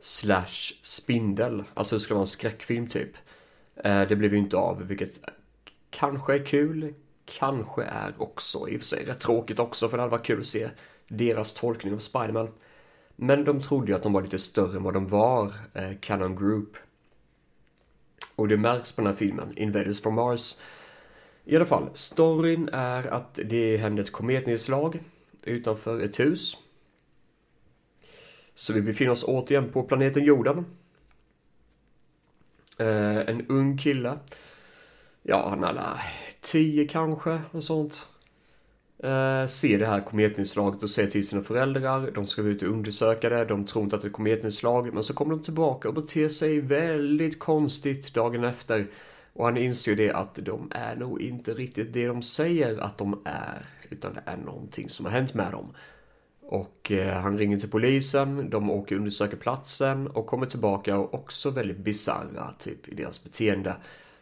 slash spindel. Alltså det skulle vara en skräckfilm typ. Eh, det blev ju inte av, vilket kanske är kul. Kanske är också i och för sig rätt tråkigt också för det hade varit kul att se deras tolkning av Spiderman. Men de trodde ju att de var lite större än vad de var, eh, Canon Group. Och det märks på den här filmen, Invaders from Mars. I alla fall, storyn är att det hände ett kometnedslag utanför ett hus. Så vi befinner oss återigen på planeten jorden. Eh, en ung kille. Ja, han är alla tio kanske, och sånt. Eh, ser det här kometnedslaget och säger till sina föräldrar. De ska ut och undersöka det. De tror inte att det är ett kometnedslag. Men så kommer de tillbaka och beter sig väldigt konstigt dagen efter. Och han inser ju det att de är nog inte riktigt det de säger att de är. Utan det är någonting som har hänt med dem. Och eh, han ringer till polisen, de åker och undersöker platsen och kommer tillbaka och också väldigt bisarra typ i deras beteende.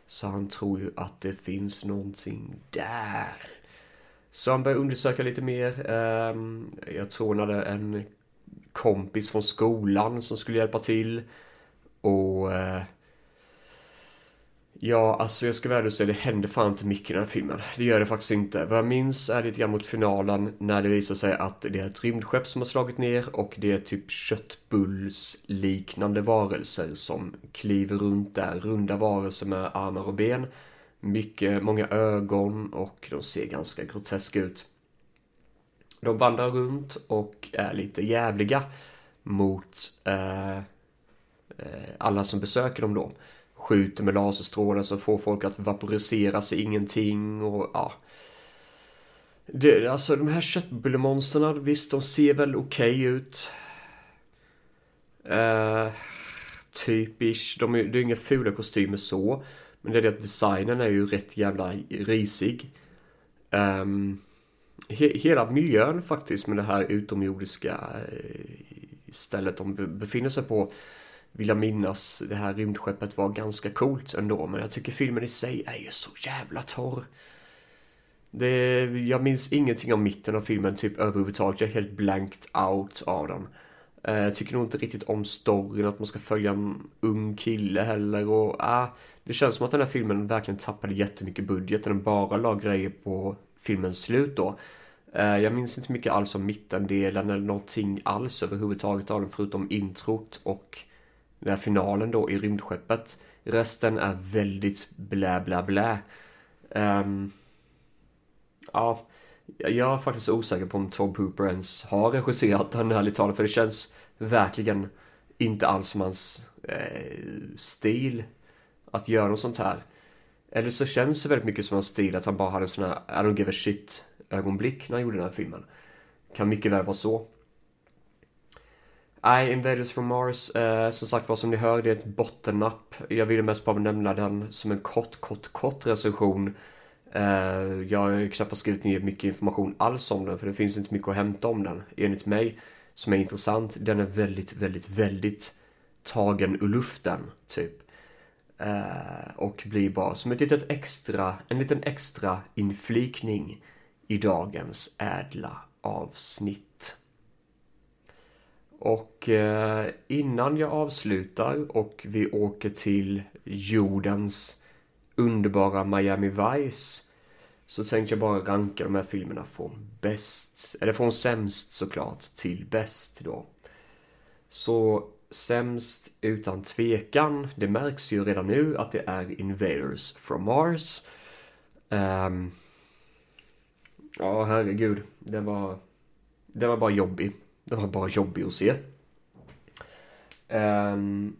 Så han tror ju att det finns någonting där. Så han började undersöka lite mer. Ehm, jag tror han hade en kompis från skolan som skulle hjälpa till. Och... Eh, ja, alltså jag ska väl säga det händer fan inte mycket i den här filmen. Det gör det faktiskt inte. Vad jag minns är lite grann mot finalen när det visar sig att det är ett rymdskepp som har slagit ner och det är typ köttbullsliknande varelser som kliver runt där. Runda varelser med armar och ben. Mycket, många ögon och de ser ganska groteska ut. De vandrar runt och är lite jävliga mot eh, eh, alla som besöker dem då. Skjuter med laserstrålar som får folk att vaporisera sig ingenting och ja. Det, alltså de här köttbullemonstren, visst de ser väl okej okay ut. Eh, typiskt, de är, det är inga fula kostymer så. Men det är det att designen är ju rätt jävla risig. Um, he hela miljön faktiskt med det här utomjordiska eh, stället de befinner sig på vill jag minnas det här rymdskeppet var ganska coolt ändå. Men jag tycker filmen i sig är ju så jävla torr. Det, jag minns ingenting om mitten av filmen typ överhuvudtaget. Jag är helt blanked out av den. Eh, jag tycker nog inte riktigt om storyn, att man ska följa en ung kille heller och äh, Det känns som att den här filmen verkligen tappade jättemycket budget. Den bara la grejer på filmens slut då. Eh, jag minns inte mycket alls om mittendelen eller någonting alls överhuvudtaget av den förutom introt och den här finalen då i rymdskeppet. Resten är väldigt blä blä blä. Um, ja, jag är faktiskt osäker på om Tom Hooper ens har regisserat den ärligt talat för det känns verkligen inte alls som hans eh, stil att göra något sånt här. Eller så känns det väldigt mycket som hans stil att han bara hade en sån här I don't give a shit ögonblick när han gjorde den här filmen. Kan mycket väl vara så. I Invaders from Mars, eh, som sagt var som ni hör, det är ett bottennapp. Jag ville mest bara nämna den som en kort, kort, kort recension. Eh, jag har knappast skrivit ner mycket information alls om den, för det finns inte mycket att hämta om den, enligt mig, som är intressant. Den är väldigt, väldigt, väldigt tagen ur luften, typ. Eh, och blir bara som ett litet extra, en liten extra inflikning i dagens ädla avsnitt. Och eh, innan jag avslutar och vi åker till jordens underbara Miami Vice så tänkte jag bara ranka de här filmerna från bäst, eller från sämst såklart, till bäst då. Så sämst utan tvekan, det märks ju redan nu att det är Invaders from Mars. Um, Ja, herregud. Den var... Den var bara jobbig. Den var bara jobbig att se. Um,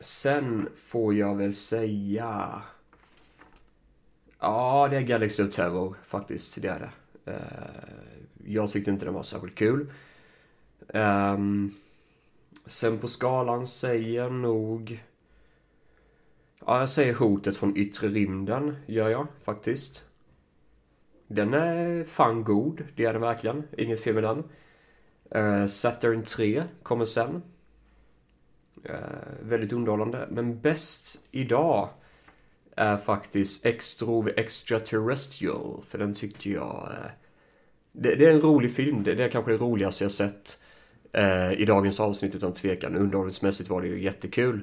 sen får jag väl säga... Ja, det är Galaxy of Terror faktiskt. Det är det. Eh, jag tyckte inte den var särskilt kul. Ehm, sen på skalan säger jag nog... Ja, jag säger hotet från yttre rymden, gör jag faktiskt. Den är fan god, det är den verkligen. Inget fel med den. Uh, Saturn 3 kommer sen. Uh, väldigt underhållande. Men bäst idag är faktiskt Extrov Extraterrestrial. För den tyckte jag... Eh, det, det, är en rolig film. Det, det är kanske det roligaste jag sett eh, i dagens avsnitt utan tvekan. Underhållningsmässigt var det ju jättekul.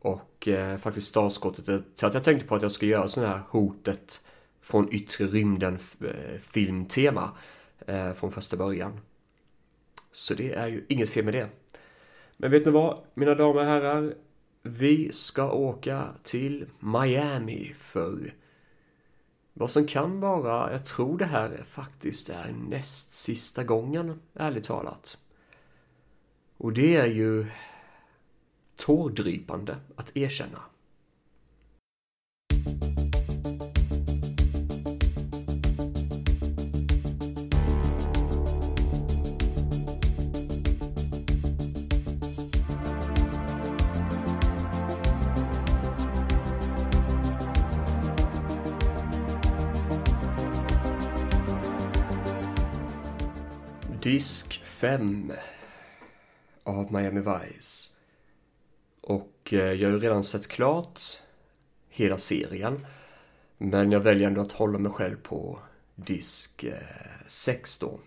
Och eh, faktiskt startskottet till att jag tänkte på att jag ska göra sån här hotet från yttre rymden filmtema eh, från första början. Så det är ju inget fel med det. Men vet ni vad, mina damer och herrar? Vi ska åka till Miami för vad som kan vara, jag tror det här faktiskt är näst sista gången, ärligt talat. Och det är ju tårdrypande att erkänna. Disk 5 av Miami Vice. Och eh, jag har ju redan sett klart hela serien. Men jag väljer ändå att hålla mig själv på disk eh, 6 då.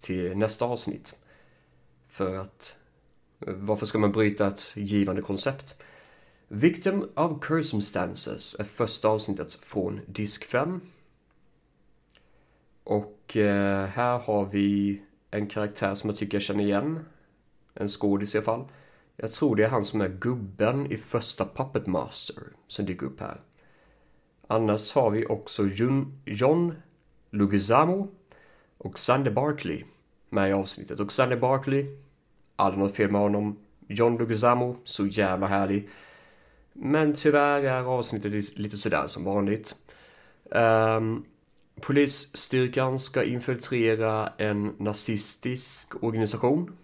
Till nästa avsnitt. För att eh, varför ska man bryta ett givande koncept? Victim of Circumstances är första avsnittet från disk 5. Och eh, här har vi en karaktär som jag tycker jag känner igen. En skådis i alla fall. Jag tror det är han som är gubben i första Puppet Master som dyker upp här. Annars har vi också Jun, John Lugizamo och Sandy Barkley med i avsnittet. Och Sandy Barkley, aldrig något fel med honom. John Lugizamo, så jävla härlig. Men tyvärr är avsnittet lite sådär som vanligt. Um, Polisstyrkan ska infiltrera en nazistisk organisation.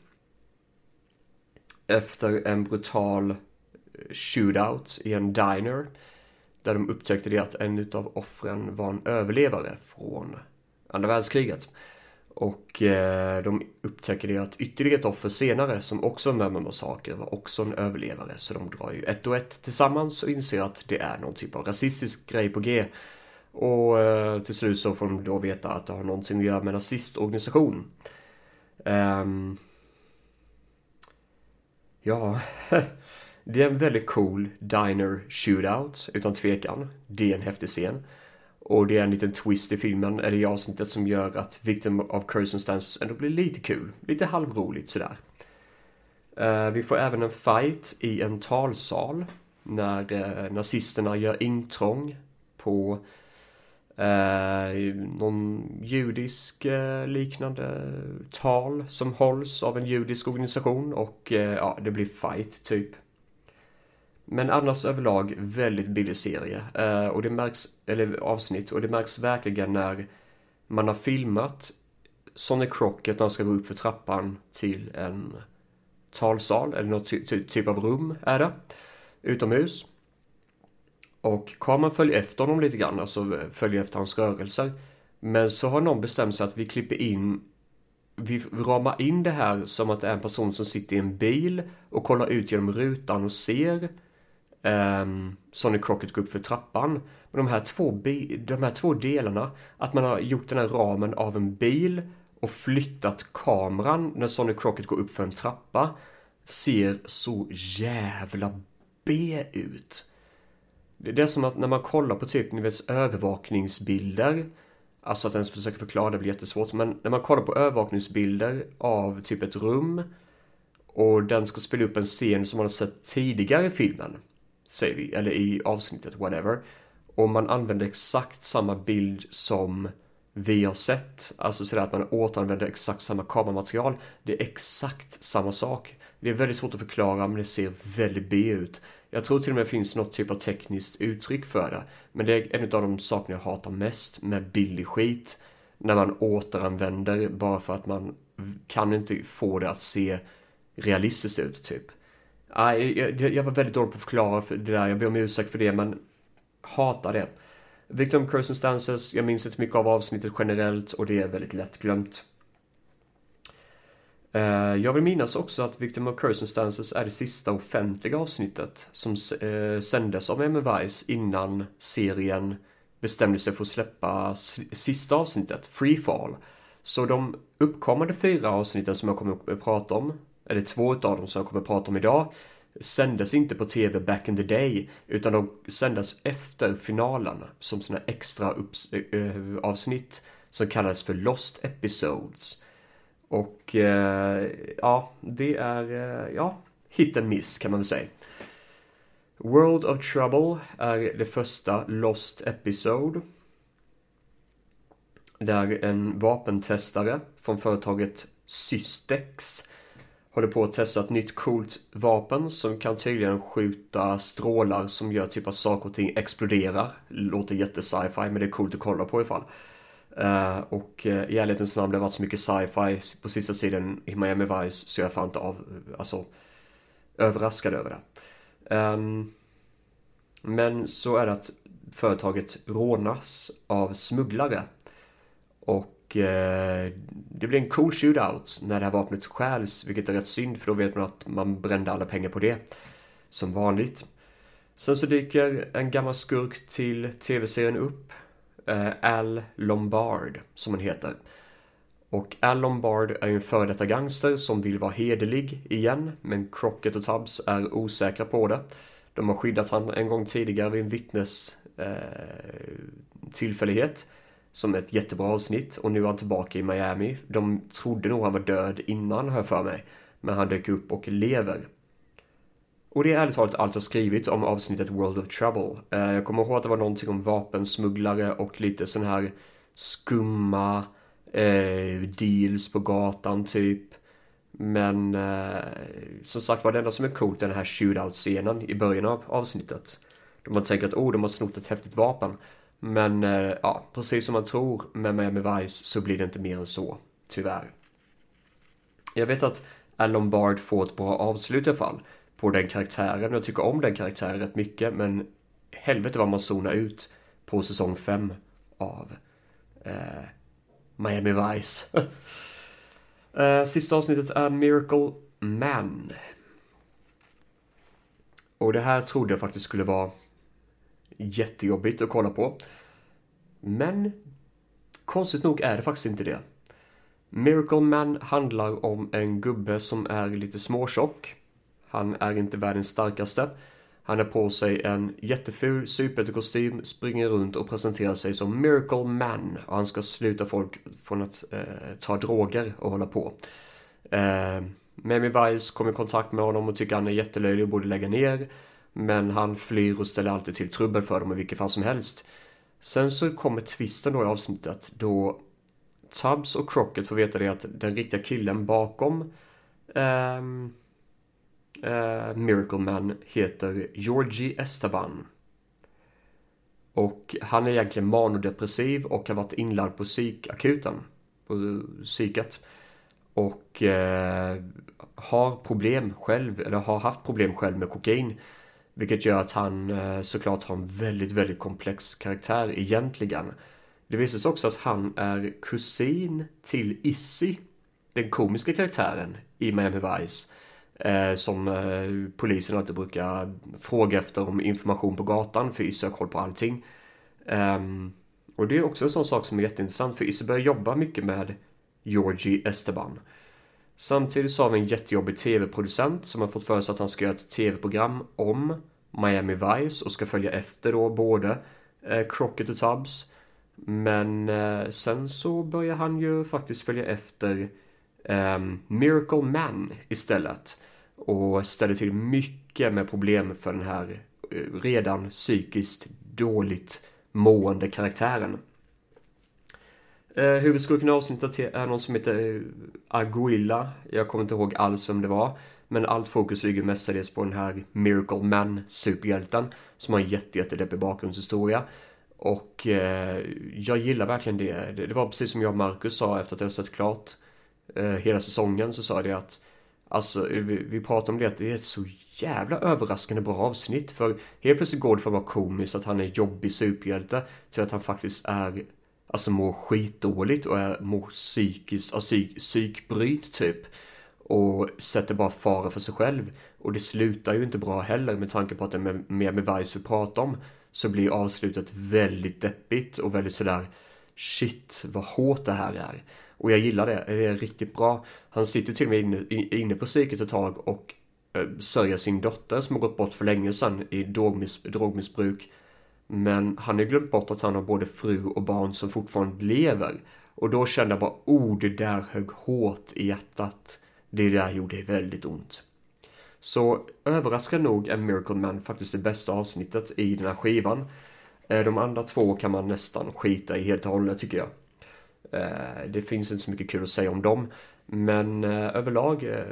Efter en brutal eh, shootout i en diner. Där de upptäckte det att en av offren var en överlevare från andra världskriget. Och eh, de upptäcker det att ytterligare ett offer senare som också var med med massaker var också en överlevare. Så de drar ju ett och ett tillsammans och inser att det är någon typ av rasistisk grej på G. Och eh, till slut så får de då veta att det har någonting att göra med nazistorganisation. Um, ehm. ja, det är en väldigt cool diner shootout utan tvekan. Det är en häftig scen. Och det är en liten twist i filmen, eller i avsnittet, som gör att Victim of Curse and Stances ändå blir lite kul. Lite halvroligt sådär. Uh, vi får även en fight i en talsal. När uh, nazisterna gör intrång på Eh, någon judisk eh, liknande tal som hålls av en judisk organisation och eh, ja, det blir fight typ. Men annars överlag väldigt billig serie. eh, och det märks, eller avsnitt, och det märks verkligen när man har filmat Sonny Crockett när han ska gå upp för trappan till en talsal, eller något ty ty typ av rum är det. Utomhus. Och kameran följer efter honom lite grann, alltså eh, följer efter hans rörelser. Men så har någon bestämt sig att vi klipper in vi ramar in det här som att det är en person som sitter i en bil och kollar ut genom rutan och ser um, Sonny Crockett gå upp för trappan. Men de här, två de här två delarna, att man har gjort den här ramen av en bil och flyttat kameran när Sonny Crockett går upp för en trappa, ser så jävla B ut. Det är som att när man kollar på typ, ni vet, övervakningsbilder, alltså att ens försöka förklara det blir jättesvårt, men när man kollar på övervakningsbilder av typ ett rum och den ska spela upp en scen som man har sett tidigare i filmen säger vi, eller i avsnittet, whatever. Och man använder exakt samma bild som vi har sett, alltså sådär att man återanvänder exakt samma kameramaterial. Det är exakt samma sak. Det är väldigt svårt att förklara men det ser väldigt B ut. Jag tror till och med det finns något typ av tekniskt uttryck för det. Men det är en av de sakerna jag hatar mest med billig skit. När man återanvänder bara för att man kan inte få det att se realistiskt ut typ. Ah, jag, jag, var väldigt dålig på att förklara för det där. Jag ber om ursäkt för det, men hatar det. Victim Curse Stances, jag minns inte mycket av avsnittet generellt och det är väldigt lättglömt. Eh, jag vill minnas också att Victim of Curse Stances är det sista offentliga avsnittet som eh, sändes av Emma Vice innan serien bestämde sig för att släppa sista avsnittet, Free Fall. Så de uppkommande fyra avsnitten som jag kommer att prata om eller två av dem som jag kommer att prata om idag, sändes inte på tv back in the day, utan de sändes efter finalen som sådana extra eh, avsnitt som kallades för Lost Episodes. Och eh, ja, det är, eh, ja, hit and miss kan man väl säga. World of Trouble är det första Lost Episode. Där en vapentestare från företaget Systex håller på att testa ett nytt coolt vapen som kan tydligen skjuta strålar som gör typ att saker och ting exploderar. Låter jätte sci-fi men det är coolt att kolla på i fall. Uh, och uh, i ärlighetens namn det har varit så mycket sci-fi på sista tiden i Miami Vice så jag är fan inte av, alltså överraskad över det. Um, men så är det att företaget rånas av smugglare. Och eh, det blir en cool shootout när det här vapnet stjäls, vilket är rätt synd för då vet man att man brände alla pengar på det. Som vanligt. Sen så dyker en gammal skurk till tv-serien upp. Eh, Al Lombard, som han heter. Och Al Lombard är ju en före detta gangster som vill vara hederlig igen, men Crockett och Tubbs är osäkra på det. De har skyddat han en gång tidigare vid en vittnes eh, tillfällighet som ett jättebra avsnitt och nu är han tillbaka i Miami. De trodde nog han var död innan, hör för mig. Men han dök upp och lever. Och det är ärligt talat allt jag skrivit om avsnittet World of Trouble. Eh, jag kommer ihåg att det var någonting om vapensmugglare och lite sån här skumma eh, deals på gatan typ. Men eh, som sagt var det enda som är coolt är den här shootout-scenen i början av avsnittet. Då man tänker att oh, de har snott ett häftigt vapen. Men eh, ja, precis som man tror med Miami Vice så blir det inte mer än så, tyvärr. Jag vet att Alan Bard får ett bra avslut i alla fall på den karaktären. Jag tycker om den karaktären rätt mycket, men helvete vad man zonar ut på säsong 5 av eh, Miami Vice. Eh, sista avsnittet är Miracle Man. Och det här trodde jag faktiskt skulle vara jättejobbigt att kolla på. Men konstigt nog är det faktiskt inte det. Miracle Man handlar om en gubbe som är lite småtjock. Han är inte världens starkaste. Han har på sig en jätteful superhjältekostym, springer runt och presenterar sig som Miracle Man. Och han ska sluta folk från att eh, ta droger och hålla på. Eh, Mammy Vice kommer i kontakt med honom och tycker han är jättelöjlig och borde lägga ner. Men han flyr och ställer alltid till trubbel för dem i vilket fall som helst. Sen så kommer twisten då i avsnittet då Tubbs och Crockett får veta det att den riktiga killen bakom eh, eh, Miracle Man heter Georgie Esteban. Och han är egentligen manodepressiv och har varit inlagd på psykakuten. På psyket. Och eh, har problem själv, eller har haft problem själv med kokain. Vilket gör att han eh, såklart har en väldigt, väldigt komplex karaktär egentligen. Det visar sig också att han är kusin till Issy, den komiska karaktären i Miami Vice. Eh, som eh, polisen alltid brukar fråga efter om information på gatan för Isse har koll på allting. Um, och det är också en sån sak som är jätteintressant för Isse börjar jobba mycket med Georgie Esteban. Samtidigt så har vi en jättejobbig tv-producent som har fått för sig att han ska göra ett tv-program om Miami Vice och ska följa efter då både eh, Crockett och Tubbs. Men eh, sen så börjar han ju faktiskt följa efter eh, Miracle Man istället. Och ställer till mycket med problem för den här eh, redan psykiskt dåligt mående karaktären. Eh, Huvudskurken i avsnittet är någon som heter eh, Aguilla. Jag kommer inte ihåg alls vem det var. Men allt fokus ligger mestadels på den här Miracle Man superhjälten. Som har en jättejättedeppig bakgrundshistoria. Och eh, jag gillar verkligen det. det. det. var precis som jag och Marcus sa efter att jag sett klart eh, hela säsongen. Så sa jag det att Alltså vi, vi pratade om det att det är ett så jävla överraskande bra avsnitt. För helt plötsligt går det från att vara komiskt att han är jobbig superhjälte till att han faktiskt är Alltså mår skitdåligt och är, mår psykiskt, alltså psyk, psykbryt typ. Och sätter bara fara för sig själv. Och det slutar ju inte bra heller med tanke på att det är mer med Vice vi pratar om. Så blir avslutet väldigt deppigt och väldigt sådär Shit vad hårt det här är. Och jag gillar det, det är riktigt bra. Han sitter till och med inne, inne på psyket ett tag och eh, sörjer sin dotter som har gått bort för länge sedan i drogmiss, drogmissbruk. Men han har glömt bort att han har både fru och barn som fortfarande lever. Och då kände jag bara, oh det där högg hårt i hjärtat. Det där gjorde väldigt ont. Så överraskande nog är Miracle Man faktiskt det bästa avsnittet i den här skivan. Eh, de andra två kan man nästan skita i helt och hållet tycker jag. Eh, det finns inte så mycket kul att säga om dem. Men eh, överlag eh,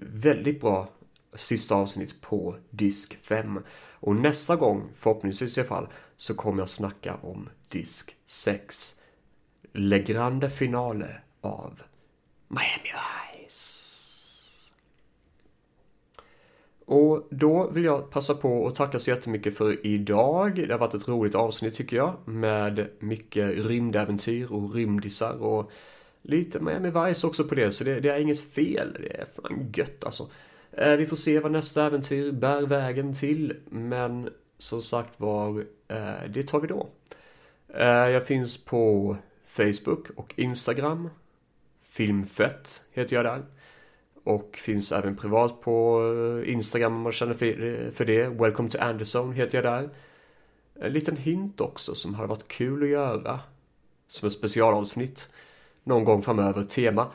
väldigt bra sista avsnitt på disk 5. Och nästa gång, förhoppningsvis i alla fall, så kommer jag snacka om disk 6. Le Grande Finale av Miami Vice. Och då vill jag passa på att tacka så jättemycket för idag. Det har varit ett roligt avsnitt tycker jag. Med mycket rymdäventyr och rymdisar och lite Miami Vice också på det. Så det, det är inget fel. Det är fan gött alltså. Eh, vi får se vad nästa äventyr bär vägen till. Men som sagt var, eh, det tar vi då. Eh, jag finns på Facebook och Instagram. Filmfett heter jag där. Och finns även privat på eh, Instagram om man känner eh, för det. Welcome to Anderson heter jag där. En liten hint också som hade varit kul att göra. Som ett specialavsnitt. Någon gång framöver, tema.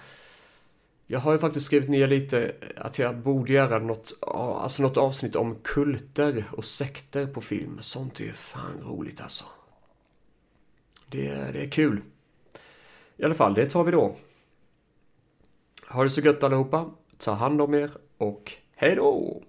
Jag har ju faktiskt skrivit ner lite att jag borde göra något, alltså något avsnitt om kulter och sekter på film. Sånt är ju fan roligt alltså. Det, det är kul. I alla fall, det tar vi då. Ha det så gött allihopa. Ta hand om er och hej då!